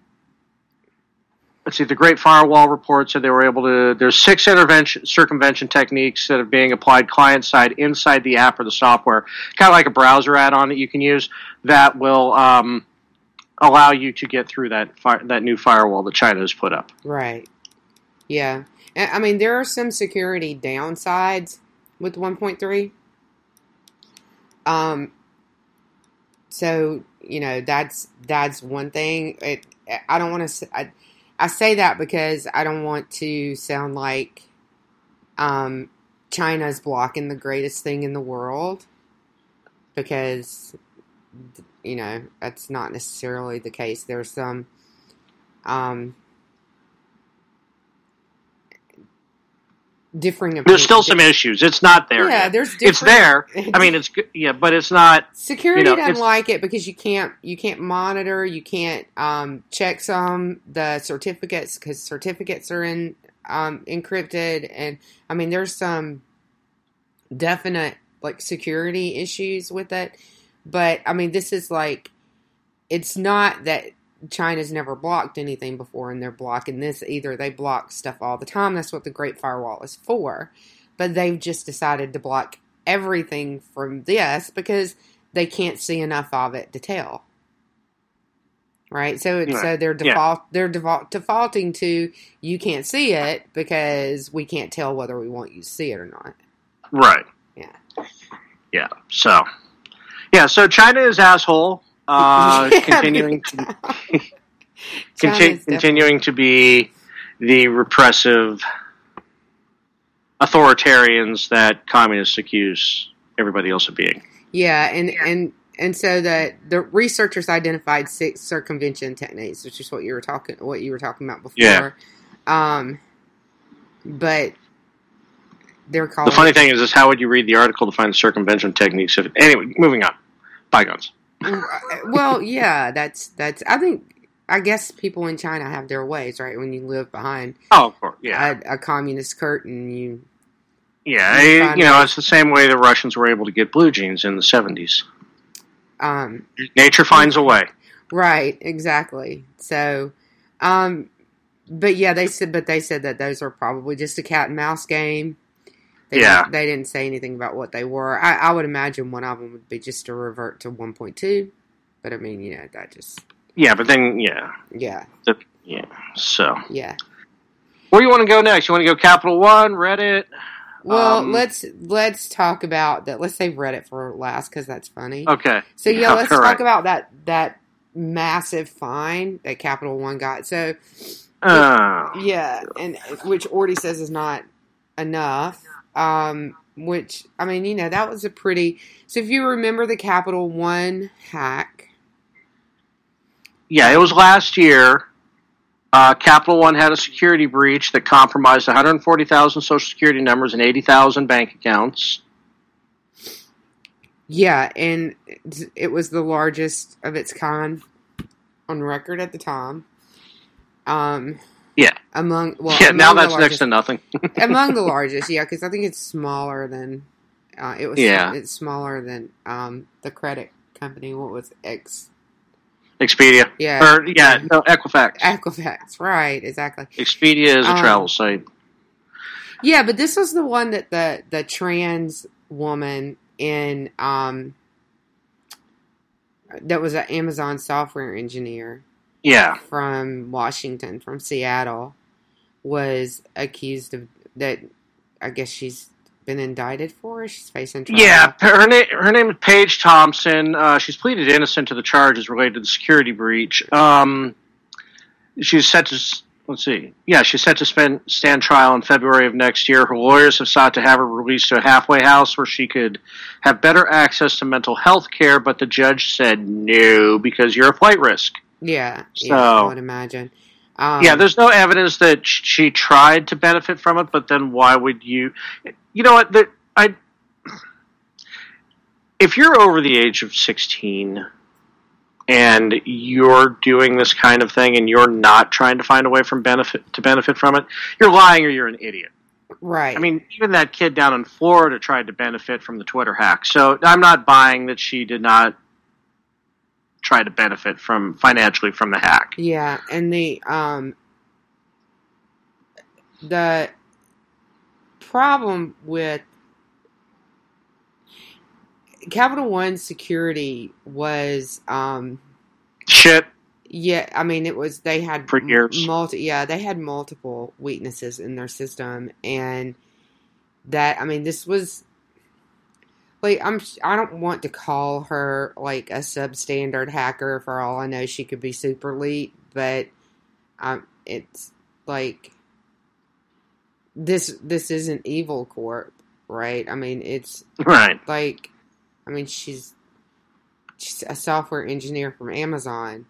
S8: let's see, the Great Firewall report said they were able to. There's six intervention circumvention techniques that are being applied client side inside the app or the software, kind of like a browser add-on that you can use that will um, allow you to get through that that new firewall that China has put up.
S7: Right. Yeah. I mean, there are some security downsides with 1.3. Um, so you know that's that's one thing. It, I don't want to. I, I say that because I don't want to sound like um, China's blocking the greatest thing in the world because you know that's not necessarily the case. There's some um, differing opinions.
S8: There's still some issues. It's not there.
S7: Yeah,
S8: yet.
S7: there's
S8: It's there. I <laughs> mean, it's good. Yeah, but it's not.
S7: Security
S8: you know,
S7: doesn't like it because you can't you can't monitor, you can't um, check some the certificates because certificates are in um, encrypted, and I mean there's some definite like security issues with it. But I mean this is like it's not that China's never blocked anything before and they're blocking this either. They block stuff all the time. That's what the Great Firewall is for. But they've just decided to block everything from this because they can't see enough of it to tell. Right? So so they're
S8: Yeah.
S7: default they're default, defaulting to you can't see it because we can't tell whether we want you to see it or not.
S8: Right.
S7: Yeah.
S8: Yeah. So. Yeah. So China is asshole. Uh, <laughs>
S7: Yeah,
S8: continuing <laughs> to conti- continuing to be the repressive authoritarians that communists accuse everybody else of being.
S7: Yeah, and and and so the the researchers identified six circumvention techniques, which is what you were talking what you were talking about before.
S8: Yeah.
S7: Um, but they're calling
S8: The funny thing is, is how would you read the article to find the circumvention techniques? If anyway, moving on. Bygones.
S7: Well, yeah, that's that's. I think I guess people in China have their ways, right? When you live behind
S8: Oh, of course, yeah,
S7: a, a communist curtain, you
S8: yeah.
S7: you
S8: eh,
S7: find
S8: You know, it's the same way the Russians were able to get blue jeans in the seventies.
S7: um
S8: Nature finds a way.
S7: Right, exactly. So, um, but yeah, they said, but they said that those are probably just a cat and mouse game. They
S8: Yeah.
S7: didn't, they didn't say anything about what they were. I, I would imagine one of them would be just to revert to 1.2, but I mean, you know, that just
S8: Yeah, but then yeah,
S7: yeah,
S8: the, yeah. So
S7: yeah.
S8: where you want to go next? You want to go Capital One, Reddit?
S7: Well,
S8: Um,
S7: let's let's talk about that. Let's save Reddit for last because that's funny.
S8: Okay.
S7: So yeah,
S8: Yeah, <laughs>
S7: let's
S8: all
S7: talk about that that massive fine that Capital One got. So
S8: Oh.
S7: yeah, and which Orty says is not enough. Um, which I mean, you know, that was a pretty. So if you remember the Capital One hack,
S8: Yeah, it was last year. Uh, Capital One had a security breach that compromised 140,000 social security numbers and 80,000 bank accounts.
S7: yeah, and it- it was the largest of its kind on record at the time. Um,
S8: Yeah.
S7: among well,
S8: yeah, now
S7: among the
S8: that's next
S7: largest-
S8: to nothing. <laughs>
S7: among the largest, yeah, because I think it's smaller than uh, it was.
S8: Yeah.
S7: it's smaller than um, the credit company. What was X?
S8: Expedia.
S7: Yeah.
S8: Or, yeah, no, Equifax.
S7: Equifax, right? Exactly.
S8: Expedia is a
S7: Um,
S8: travel site.
S7: Yeah, but this was the one that the the trans woman in um that was an Amazon software engineer
S8: Yeah.
S7: from Washington, from Seattle, was accused of that. I guess she's been indicted for. She's facing trial.
S8: Yeah, her name her name is Paige Thompson. Uh, she's pleaded innocent to the charges related to the security breach. Um, she's set to let's see, yeah, she's set to spend stand trial in February of next year. Her lawyers have sought to have her released to a halfway house where she could have better access to mental health care, but the judge said no because you're a flight risk.
S7: Yeah,
S8: So-
S7: yeah, I would imagine. Um,
S8: yeah, there's no evidence that she tried to benefit from it, but then why would you? You know what? The, I if you're over the age of 16 and you're doing this kind of thing and you're not trying to find a way from benefit to benefit from it, you're lying or you're an idiot.
S7: right.
S8: I mean, even that kid down in Florida tried to benefit from the Twitter hack. So I'm not buying that she did not try to benefit from financially from the hack.
S7: Yeah, and the um the problem with Capital One security was um
S8: Shit.
S7: yeah, I mean it was they had
S8: For years.
S7: multi yeah, they had multiple weaknesses in their system and that I mean this was like I'm I don't want to call her like a substandard hacker for all I know she could be super elite, but um it's like this this isn't evil corp, right? I mean it's
S8: Right.
S7: like I mean she's she's a software engineer from Amazon.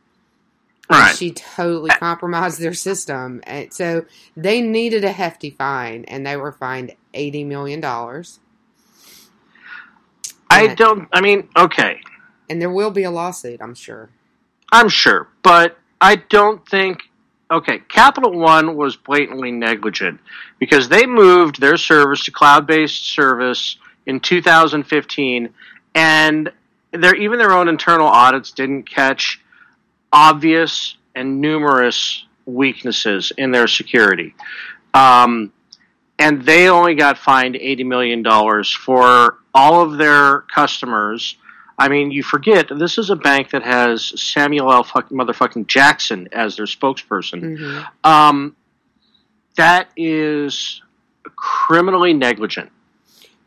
S8: Right.
S7: She totally compromised their system. And so they needed a hefty fine and they were fined eighty million dollars.
S8: I don't. I mean, okay,
S7: And there will be a lawsuit, I'm sure.
S8: I'm sure, but I don't think. Okay, Capital One was blatantly negligent because they moved their service to cloud-based service in 2015, and their even their own internal audits didn't catch obvious and numerous weaknesses in their security. Um, and they only got fined eighty million dollars for all of their customers. I mean, you forget this is a bank that has Samuel L. Fucking motherfucking Jackson as their spokesperson. Um, that is criminally negligent.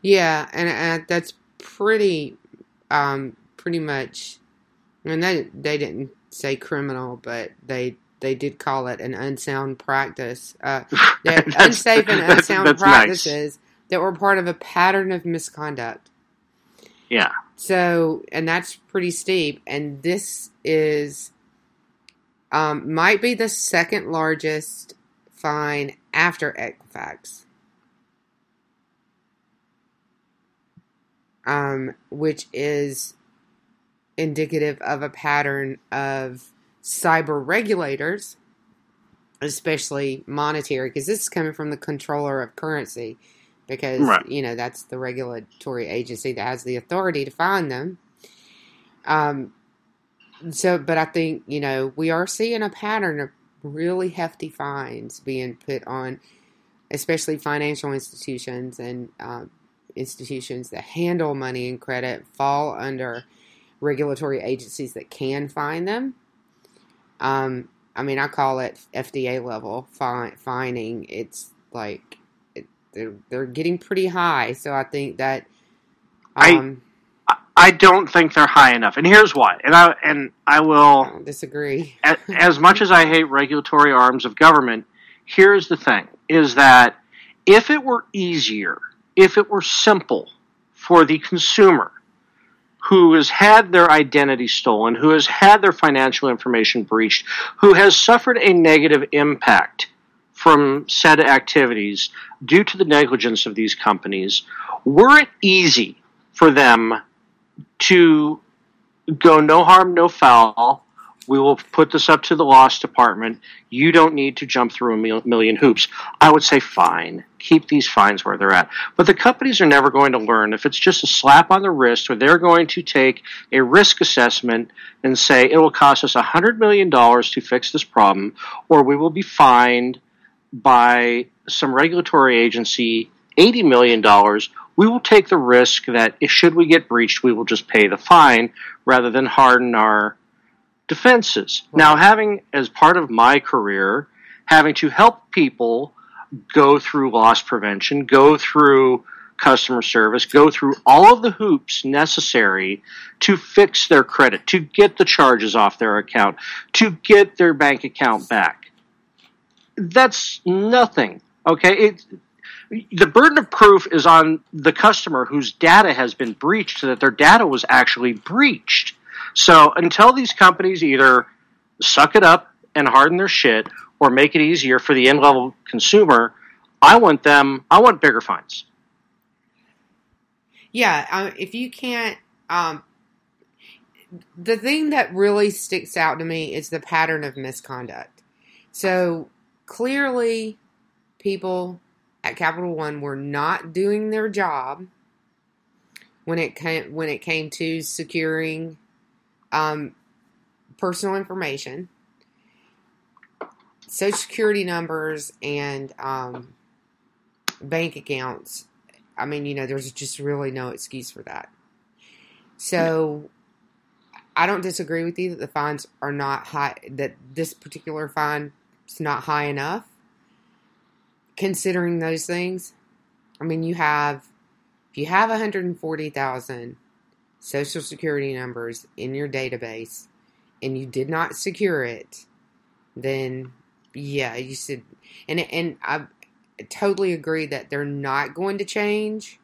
S7: Yeah, and, and that's pretty, um, pretty much. I mean, they they didn't say criminal, but they they did call it an unsound practice. Uh, <laughs> unsafe and unsound
S8: that's nice.
S7: practices that were part of a pattern of misconduct.
S8: Yeah.
S7: So, and that's pretty steep. And this is, um, might be the second largest fine after Equifax. Um, which is indicative of a pattern of cyber regulators, especially monetary, because this is coming from the comptroller of currency, because
S8: Right.
S7: you know that's the regulatory agency that has the authority to find them. Um, so, but I think you know we are seeing a pattern of really hefty fines being put on, especially financial institutions and um, institutions that handle money and credit fall under regulatory agencies that can fine them. Um, I mean, I call it FDA level fine, fining. It's like it, they're they're getting pretty high, so I think that um,
S8: I don't think they're high enough, and here's why. And I and I will
S7: disagree.
S8: a- as much as I hate regulatory arms of government, here's the thing: is that if it were easier, if it were simple for the consumer who has had their identity stolen, who has had their financial information breached, who has suffered a negative impact from said activities due to the negligence of these companies, were it easy for them to go no harm, no foul. We will put this up to the loss department. You don't need to jump through a mil- million hoops. I would say fine. Keep these fines where they're at. But the companies are never going to learn if it's just a slap on the wrist or they're going to take a risk assessment and say it will cost us $100 million to fix this problem, or we will be fined by some regulatory agency $80 million, we will take the risk that if should we get breached, we will just pay the fine rather than harden our defenses. Now, having as part of my career, having to help people go through loss prevention, go through customer service, go through all of the hoops necessary to fix their credit, to get the charges off their account, to get their bank account back. That's nothing. Okay, it, the burden of proof is on the customer whose data has been breached, so that their data was actually breached. So until these companies either suck it up and harden their shit, or make it easier for the end level consumer, I want them. I want bigger fines.
S7: Yeah, if you can't, um, the thing that really sticks out to me is the pattern of misconduct. So clearly, people at Capital One were not doing their job when it came when it came to securing um, personal information, social security numbers, and um, bank accounts. I mean, you know, there's just really no excuse for that. So, I don't disagree with you that the fines are not high. That this particular fine is not high enough. Considering those things, I mean, you have if you have 140,000 social security numbers in your database and you did not secure it, then yeah, you should. And and I totally agree that they're not going to change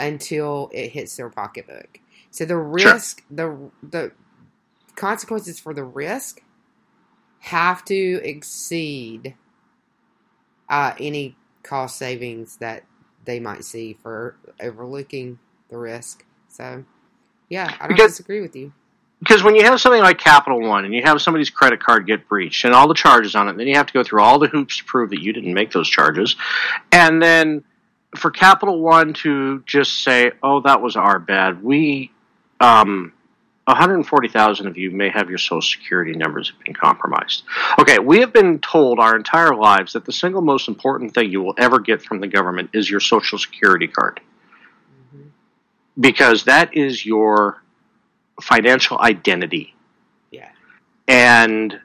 S7: until it hits their pocketbook. So the risk, sure. the the consequences for the risk have to exceed uh, any cost savings that they might see for overlooking the risk. So, yeah, I don't because, disagree with you.
S8: Because when you have something like Capital One and you have somebody's credit card get breached and all the charges on it, then you have to go through all the hoops to prove that you didn't make those charges. And then for Capital One to just say, oh, that was our bad, we. Um, 140,000 of you may have your social security numbers have been compromised. Okay, we have been told our entire lives that the single most important thing you will ever get from the government is your social security card. Because that is your financial identity.
S7: Yeah.
S8: And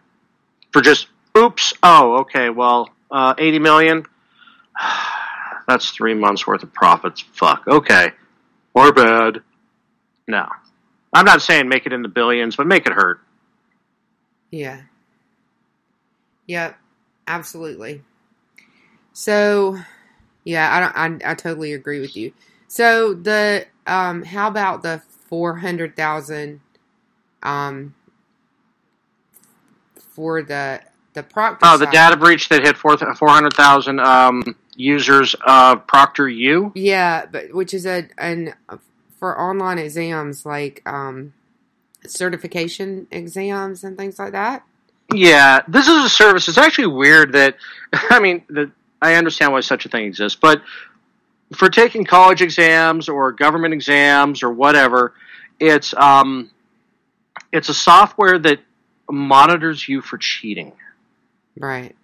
S8: for just, oops, oh, okay, well, uh, 80 million, <sighs> that's three months worth of profits. Fuck, okay. Or bad. No. I'm not saying make it in the billions, but make it hurt.
S7: Yeah. Yep. Absolutely. So, yeah, I don't. I, I totally agree with you. So the um, how about the four hundred thousand um for the the Proctor?
S8: Oh, the side. data breach that hit four four hundred thousand um users of ProctorU.
S7: Yeah, but which is a an for online exams like um, certification exams and things like that?
S8: Yeah, this is a service. It's actually weird that <laughs> I mean, the, I understand why such a thing exists, but for taking college exams or government exams or whatever, it's um, it's a software that monitors you for cheating.
S7: Right.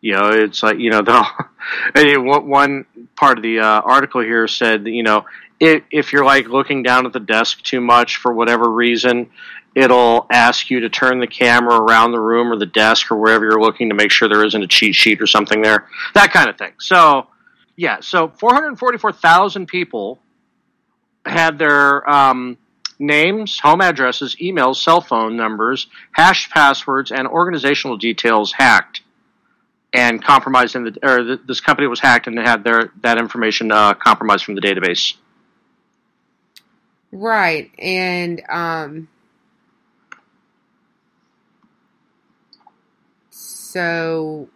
S8: You know, it's like you know, the <laughs> one part of the uh, article here said, you know, if, if you're like looking down at the desk too much for whatever reason, it'll ask you to turn the camera around the room or the desk or wherever you're looking to make sure there isn't a cheat sheet or something there. That kind of thing. So, yeah, so 444,000 people had their um, names, home addresses, emails, cell phone numbers, hashed passwords, and organizational details hacked and compromised in the or this company was hacked and they had their that information uh, compromised from the database.
S7: Right. And um so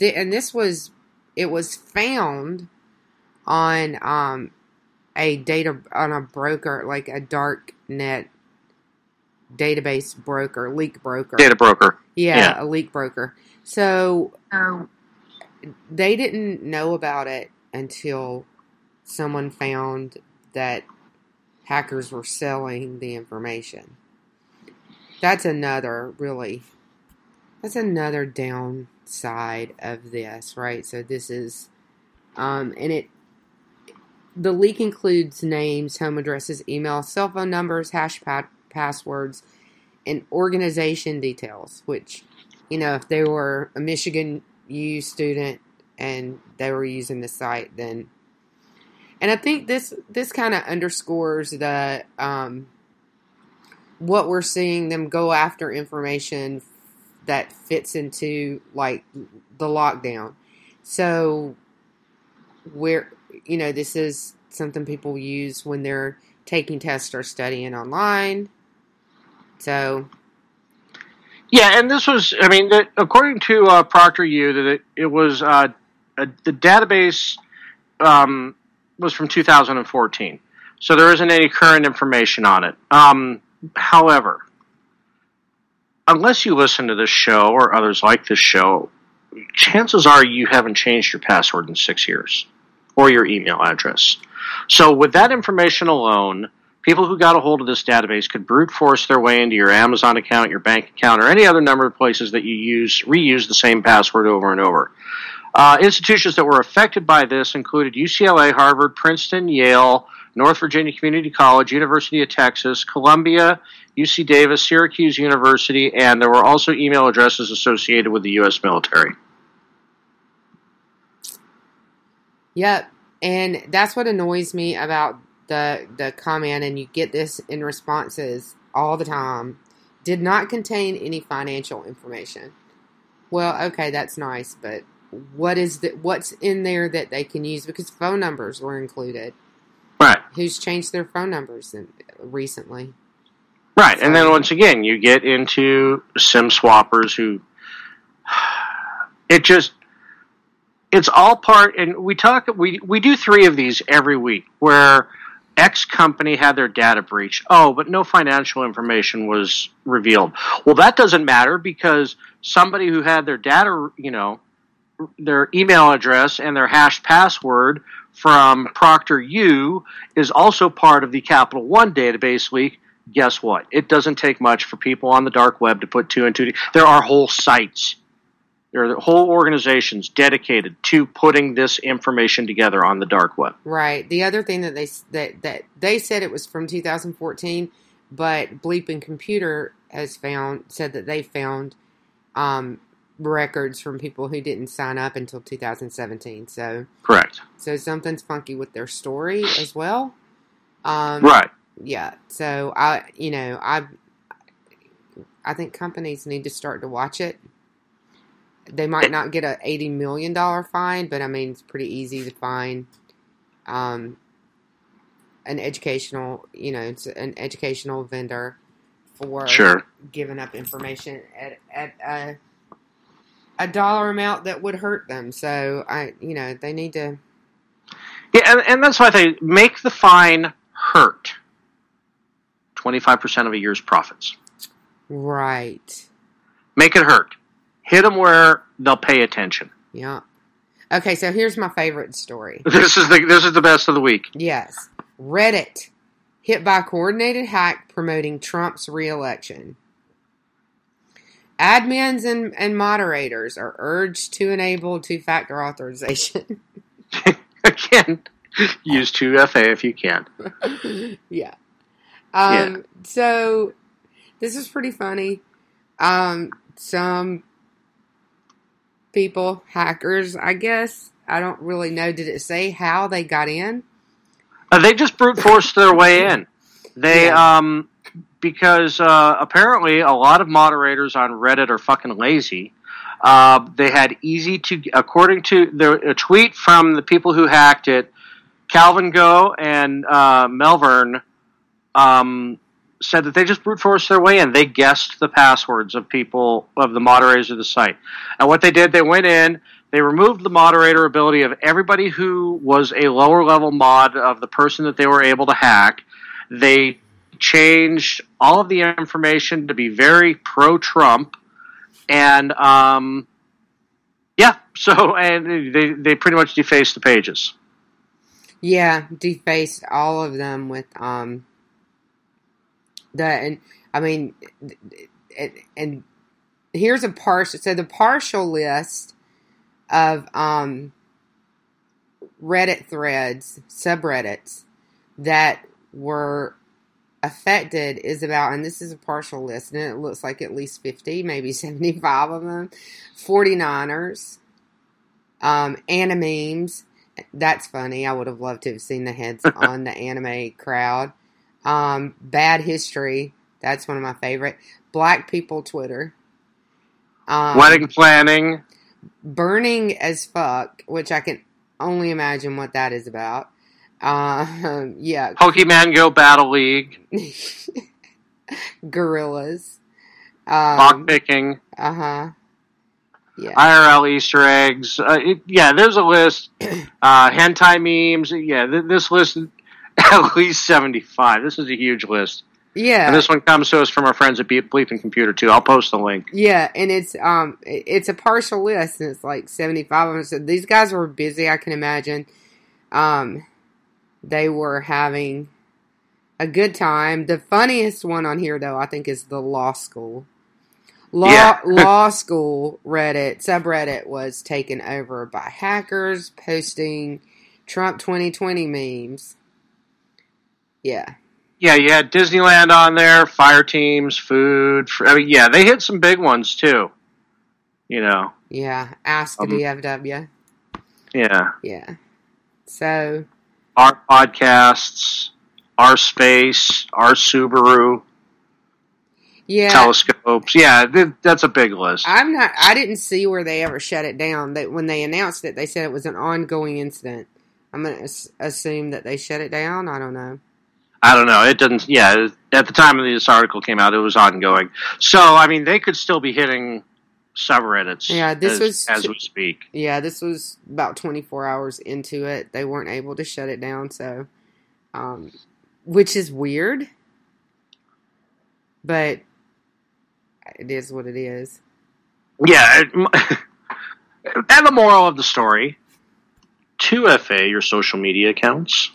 S7: and this was it was found on um a data on a broker like a dark net database broker leak broker
S8: data broker
S7: yeah, yeah. a leak broker so um, they didn't know about it until someone found that hackers were selling the information. That's another really that's another downside of this, right? So this is um and it the leak includes names, home addresses, email, cell phone numbers, hash pad, passwords, and organization details, which, you know, if they were a Michigan U student and they were using the site, then and I think this this kind of underscores the um, what we're seeing them go after information that fits into like the lockdown. So where you know this is something people use when they're taking tests or studying online. So
S8: yeah, and this was I mean according to uh, ProctorU that it, it was uh, a, the database um, was from 2014, so there isn't any current information on it. Um, however, unless you listen to this show or others like this show, chances are you haven't changed your password in six years or your email address. So, with that information alone, people who got a hold of this database could brute force their way into your Amazon account, your bank account, or any other number of places that you use, reuse the same password over and over. Uh, institutions that were affected by this included UCLA, Harvard, Princeton, Yale, North Virginia Community College, University of Texas, Columbia, UC Davis, Syracuse University, and there were also email addresses associated with the U.S. military.
S7: Yep. And that's what annoys me about the the comment and you get this in responses all the time. Did not contain any financial information. Well, okay, that's nice, but what is the what's in there that they can use because phone numbers were included. Who's changed their phone numbers in, recently?
S8: Right, and then once again, you get into sim swappers who it just it's all part and we talk we we do 3 of these every week where X company had their data breach. Oh, but no financial information was revealed. Well, that doesn't matter because somebody who had their data, you know, their email address and their hash password from ProctorU is also part of the Capital One database leak. Guess what? It doesn't take much for people on the dark web to put two and two. There are whole sites, there are whole organizations dedicated to putting this information together on the dark web.
S7: Right. The other thing that they that that they said it was from 2014, but Bleeping Computer has found said that they found um, records from people who didn't sign up until 2017. So
S8: correct.
S7: So something's funky with their story as well. Um,
S8: right.
S7: Yeah. So I, you know, I, I think companies need to start to watch it. They might not get a eighty million dollar fine, but I mean it's pretty easy to find. Um, an educational, you know, it's an educational vendor for
S8: sure.
S7: giving up information at at a, a dollar amount that would hurt them. So I, you know, they need to.
S8: Yeah, and, and that's why I think make the fine hurt. Twenty five percent of a year's profits.
S7: Right.
S8: Make it hurt. Hit them where they'll pay attention.
S7: Yeah. Okay, so here's my favorite story. <laughs>
S8: This is the this is the best of the week.
S7: Yes. Reddit hit by coordinated hack promoting Trump's reelection. Admins and, and moderators are urged to enable two factor authorization. <laughs>
S8: Again, use 2FA if you can. <laughs>
S7: yeah. Um,
S8: Yeah.
S7: So this is pretty funny. Um, some people, hackers, I guess. I don't really know. Did it say how they got in?
S8: Uh, they just brute forced their way in. They um because uh, apparently a lot of moderators on Reddit are fucking lazy. Uh, they had easy to, according to the a tweet from the people who hacked it, Calvin Goh and uh, Melvern um, said that they just brute forced their way in. They guessed the passwords of people of the moderators of the site, and what they did, they went in. They removed the moderator ability of everybody who was a lower level mod of the person that they were able to hack. They changed all of the information to be very pro Trump, and um, yeah, <laughs> so and they they pretty much defaced the pages.
S7: Yeah, defaced all of them with um the and I mean and, and here's a partial so the partial list of um Reddit threads, subreddits that were affected is about and this is a partial list and it looks like at least 50 maybe <laughs> 75 of them. 49ers um animemes that's funny. I would have loved to have seen the heads <laughs> on the anime crowd. Um bad history. That's one of my favorite. Black people twitter. Um,
S8: Wedding planning.
S7: burning as fuck which i can only imagine what that is about um <laughs> yeah
S8: Pokemon Go Battle League, <laughs>
S7: gorillas.
S8: lock
S7: Um,
S8: picking,
S7: uh huh. Yeah.
S8: IRL Easter eggs. Uh, it, yeah, there's a list. <clears throat> Uh, hentai memes. Yeah, th- this list <laughs> at least 75. This is a huge list.
S7: Yeah.
S8: And this one comes to us from our friends at Be- Bleeping Computer too. I'll post the link.
S7: Yeah, and it's um it's a partial list and it's like seventy five of them. So these guys were busy, I can imagine. Um they were having a good time. The funniest one on here though, I think, is the law school. Law
S8: Yeah. <laughs>
S7: law school Reddit subreddit was taken over by hackers posting Trump twenty twenty memes. Yeah.
S8: Yeah, you had Disneyland on there, fire teams, food. I mean, yeah, they hit some big ones too. You know,
S7: Yeah. Ask
S8: Um,
S7: DFW.
S8: yeah.
S7: Yeah. So
S8: our podcasts, our space, our Subaru
S7: yeah,
S8: telescopes. Yeah, th- that's a big list.
S7: I'm not. I didn't see where they ever shut it down. That when they announced it, they said it was an ongoing incident. I'm gonna as- assume that they shut it down. I don't know.
S8: I don't know. It doesn't. Yeah, at the time this article came out, it was ongoing. So I mean, they could still be hitting subreddits.
S7: Yeah, this
S8: as,
S7: was
S8: as we speak.
S7: Yeah, this was about 24 hours into it. They weren't able to shut it down, so um, which is weird, but it is what it is.
S8: Yeah, it, <laughs> and the moral of the story: two FA your social media accounts.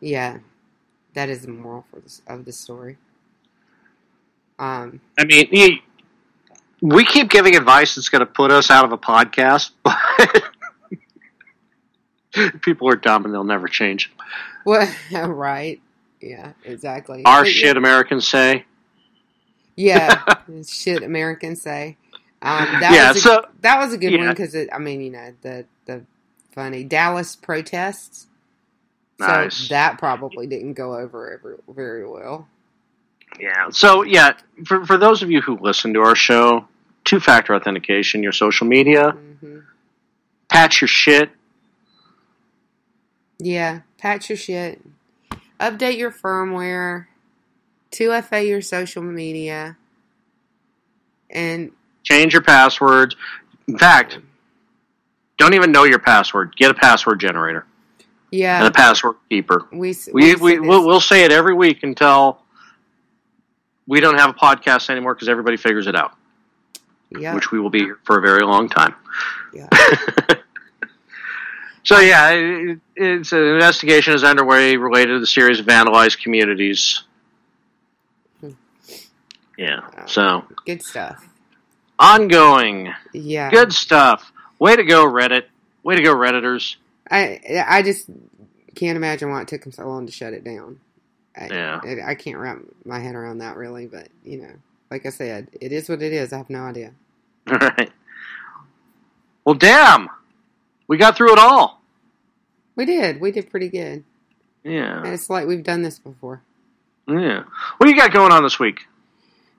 S7: Yeah, that is the moral for this, of the story. Um,
S8: I mean, we keep giving advice that's going to put us out of a podcast, <laughs> but people are dumb and they'll never change.
S7: What? <laughs> right? Yeah, exactly.
S8: Our
S7: But,
S8: shit, Americans say.
S7: Yeah, <laughs> shit Americans say. Um, that
S8: Yeah,
S7: was a,
S8: so-
S7: that was a good one because I mean, you know, the the funny Dallas protests.
S8: Nice.
S7: So that probably didn't go over every, very well.
S8: Yeah. So yeah, for for those of you who listen to our show, two factor authentication, your social media,
S7: Mm-hmm.
S8: patch your shit.
S7: Yeah, patch your shit, update your firmware, 2FA your social media, and
S8: change your passwords. In fact, don't even know your password. Get a password generator
S7: yeah,
S8: and a password keeper.
S7: we
S8: We
S7: we,
S8: we we'll, we'll say it every week until we don't have a podcast anymore because everybody figures it out.
S7: yeah
S8: Which we will be here for a very long time.
S7: Yeah. <laughs>
S8: so yeah, it, it's an investigation is underway related to the series of vandalized communities.
S7: Hmm.
S8: Yeah. So
S7: good stuff.
S8: ongoing.
S7: Yeah,
S8: Good stuff. Way to go, Reddit. Way to go, Redditors.
S7: I I just can't imagine why it took them so long to shut it down. I,
S8: Yeah.
S7: I, I can't wrap my head around that really, but you know, like I said, it is what it is. I have no idea. <laughs>
S8: All right. Well, damn. We got through it all.
S7: We did. We did pretty good.
S8: Yeah.
S7: And it's like we've done this before.
S8: Yeah. What do you got going on this week?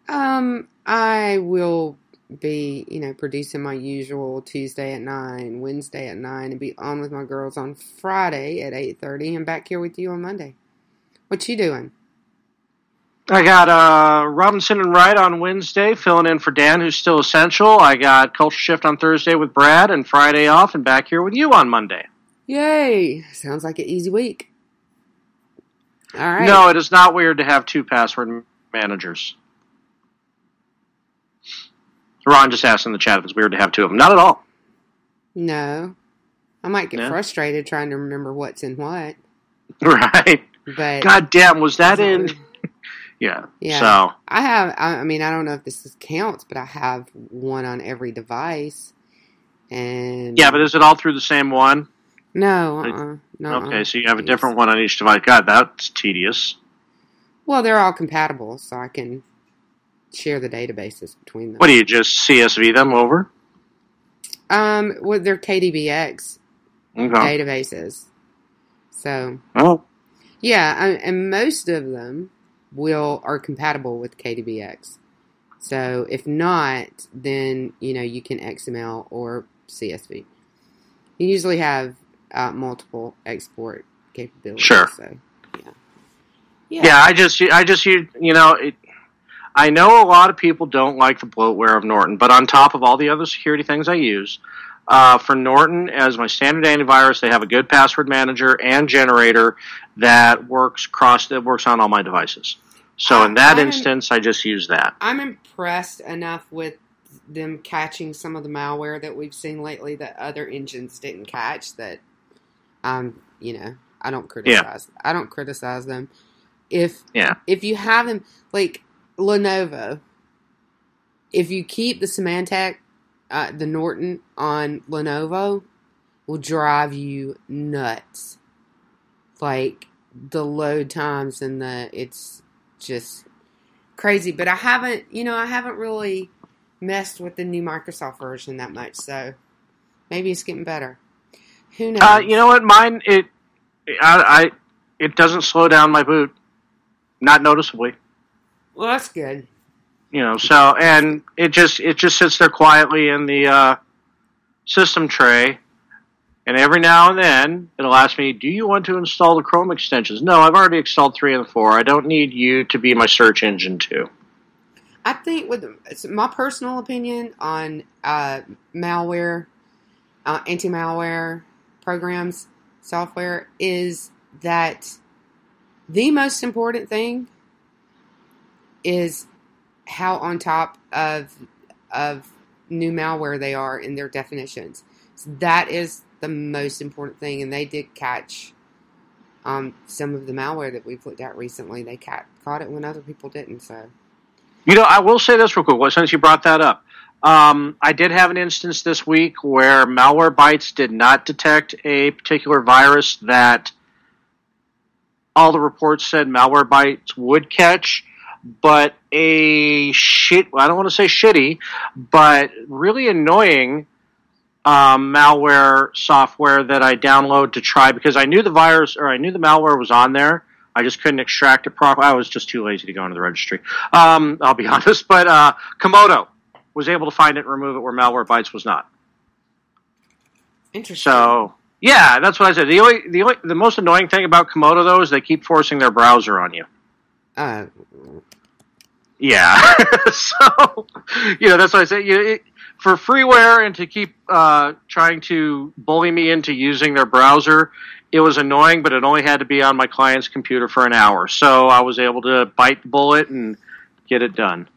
S7: Um, I will be, you know, producing my usual Tuesday at nine, Wednesday at nine, and be on with my girls on Friday at eight thirty, and back here with you on Monday. What you doing?
S8: I got uh, Robinson and Wright on Wednesday, filling in for Dan, who's still essential. I got Culture Shift on Thursday with Brad, and Friday off, and back here with you on Monday.
S7: Yay! Sounds like an easy week. All right.
S8: No, it is not weird to have two password managers. Ron just asked in the chat if it's weird to have two of them. Not at all.
S7: No. I might get
S8: No?
S7: frustrated trying to remember what's in what. <laughs>
S8: Right.
S7: But
S8: God damn, was that in? <laughs> yeah.
S7: Yeah.
S8: So
S7: I have. I mean, I don't know if this is counts, but I have one on every device. And
S8: yeah, but is it all through the same one?
S7: no, uh-uh, no.
S8: Okay, so you have a different one on each device. God, that's tedious.
S7: Well, they're all compatible, so I can share the databases between them.
S8: What do you just CSV them over?
S7: Um, well, they're KDBX
S8: Okay.
S7: databases. So
S8: Oh,
S7: yeah, and most of them will are compatible with KDBX. So if not, then you know you can XML or CSV. You usually have uh, multiple export capabilities.
S8: Sure.
S7: So yeah,
S8: yeah. I just, I just, you, you know, it, I know a lot of people don't like the bloatware of Norton, but on top of all the other security things I use, uh, for Norton as my standard antivirus, they have a good password manager and generator that works cross that works on all my devices. So in that
S7: I'm-
S8: instance, I just use that.
S7: I'm impressed enough with them catching some of the malware that we've seen lately that other engines didn't catch. That, um, you know, I don't criticize. I don't criticize them. If
S8: Yeah.
S7: if you have them like Lenovo, if you keep the Symantec, uh, the Norton on Lenovo, will drive you nuts. Like the load times and the it's just crazy. But I haven't, you know, I haven't really messed with the new Microsoft version that much. So maybe it's getting better. Who knows?
S8: Uh, you know what? Mine it I, I it doesn't slow down my boot, not noticeably.
S7: Well, that's good.
S8: You know, so and it just it just sits there quietly in the uh, system tray, and every now and then it'll ask me, "Do you want to install the Chrome extensions?" No, I've already installed three and four. I don't need you to be my search engine too.
S7: I think with my personal opinion on uh, malware, uh, anti-malware programs, software is that the most important thing is how on top of of new malware they are in their definitions. So that is the most important thing, and they did catch um, some of the malware that we've looked at recently. They ca- caught it when other people didn't. So,
S8: you know, I will say this real quick. Since you brought that up, um, I did have an instance this week where Malwarebytes did not detect a particular virus that all the reports said Malwarebytes would catch but a shit. I don't want to say shitty, but really annoying um, malware software that I download to try because I knew the virus or I knew the malware was on there. I just couldn't extract it properly. I was just too lazy to go into the registry. Um, I'll be <laughs> honest, but uh, Comodo was able to find it and remove it where Malwarebytes was not.
S7: Interesting.
S8: So yeah, that's what I said. The only the only the most annoying thing about Comodo though is they keep forcing their browser on you.
S7: Uh,
S8: yeah. <laughs> so, you know, that's what I say, you know, it, for freeware and to keep uh, trying to bully me into using their browser, it was annoying, but it only had to be on my client's computer for an hour. So I was able to bite the bullet and get it done.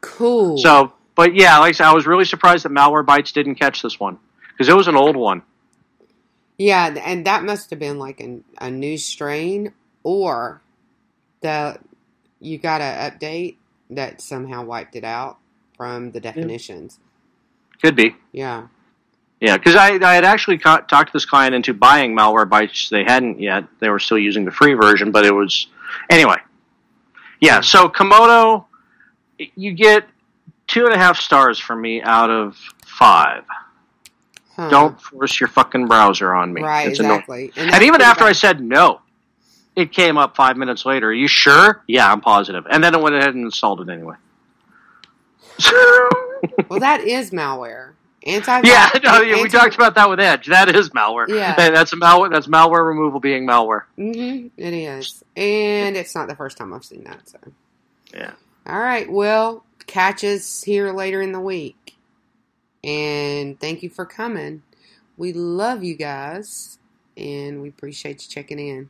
S7: Cool.
S8: So, but yeah, like I said, I was really surprised that Malwarebytes didn't catch this one because it was an old one.
S7: Yeah, and that must have been like an, a new strain or the you got an update that somehow wiped it out from the definitions.
S8: Could be.
S7: Yeah.
S8: Yeah, because I, I had actually ca- talked this client into buying Malwarebytes. They hadn't yet. They were still using the free version, but it was. Anyway. Yeah, mm-hmm. so Comodo, you get two and a half stars from me out of five.
S7: Huh.
S8: Don't force your fucking browser on me.
S7: Right,
S8: It's annoying.
S7: exactly.
S8: And,
S7: that's
S8: even after
S7: bad.
S8: I said no, it came up five minutes later. Are you sure? Yeah, I'm positive. And then it went ahead and installed it anyway.
S7: Well, that is malware. Anti.
S8: Yeah, no, yeah, we talked about that with Edge. That is malware.
S7: Yeah.
S8: That- that's malware. That's malware removal being malware.
S7: hmm it is, and it's not the first time I've seen that. So,
S8: Yeah.
S7: all right. Well, catch us here later in the week, and thank you for coming. We love you guys, and we appreciate you checking in.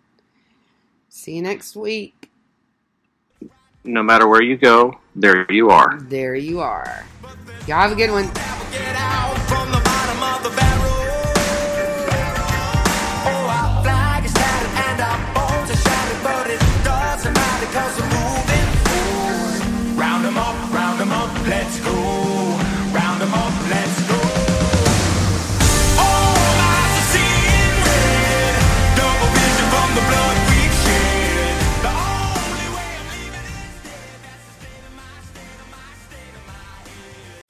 S7: See you next week.
S8: No matter where you go, there you are.
S7: There you are. Y'all have a good one.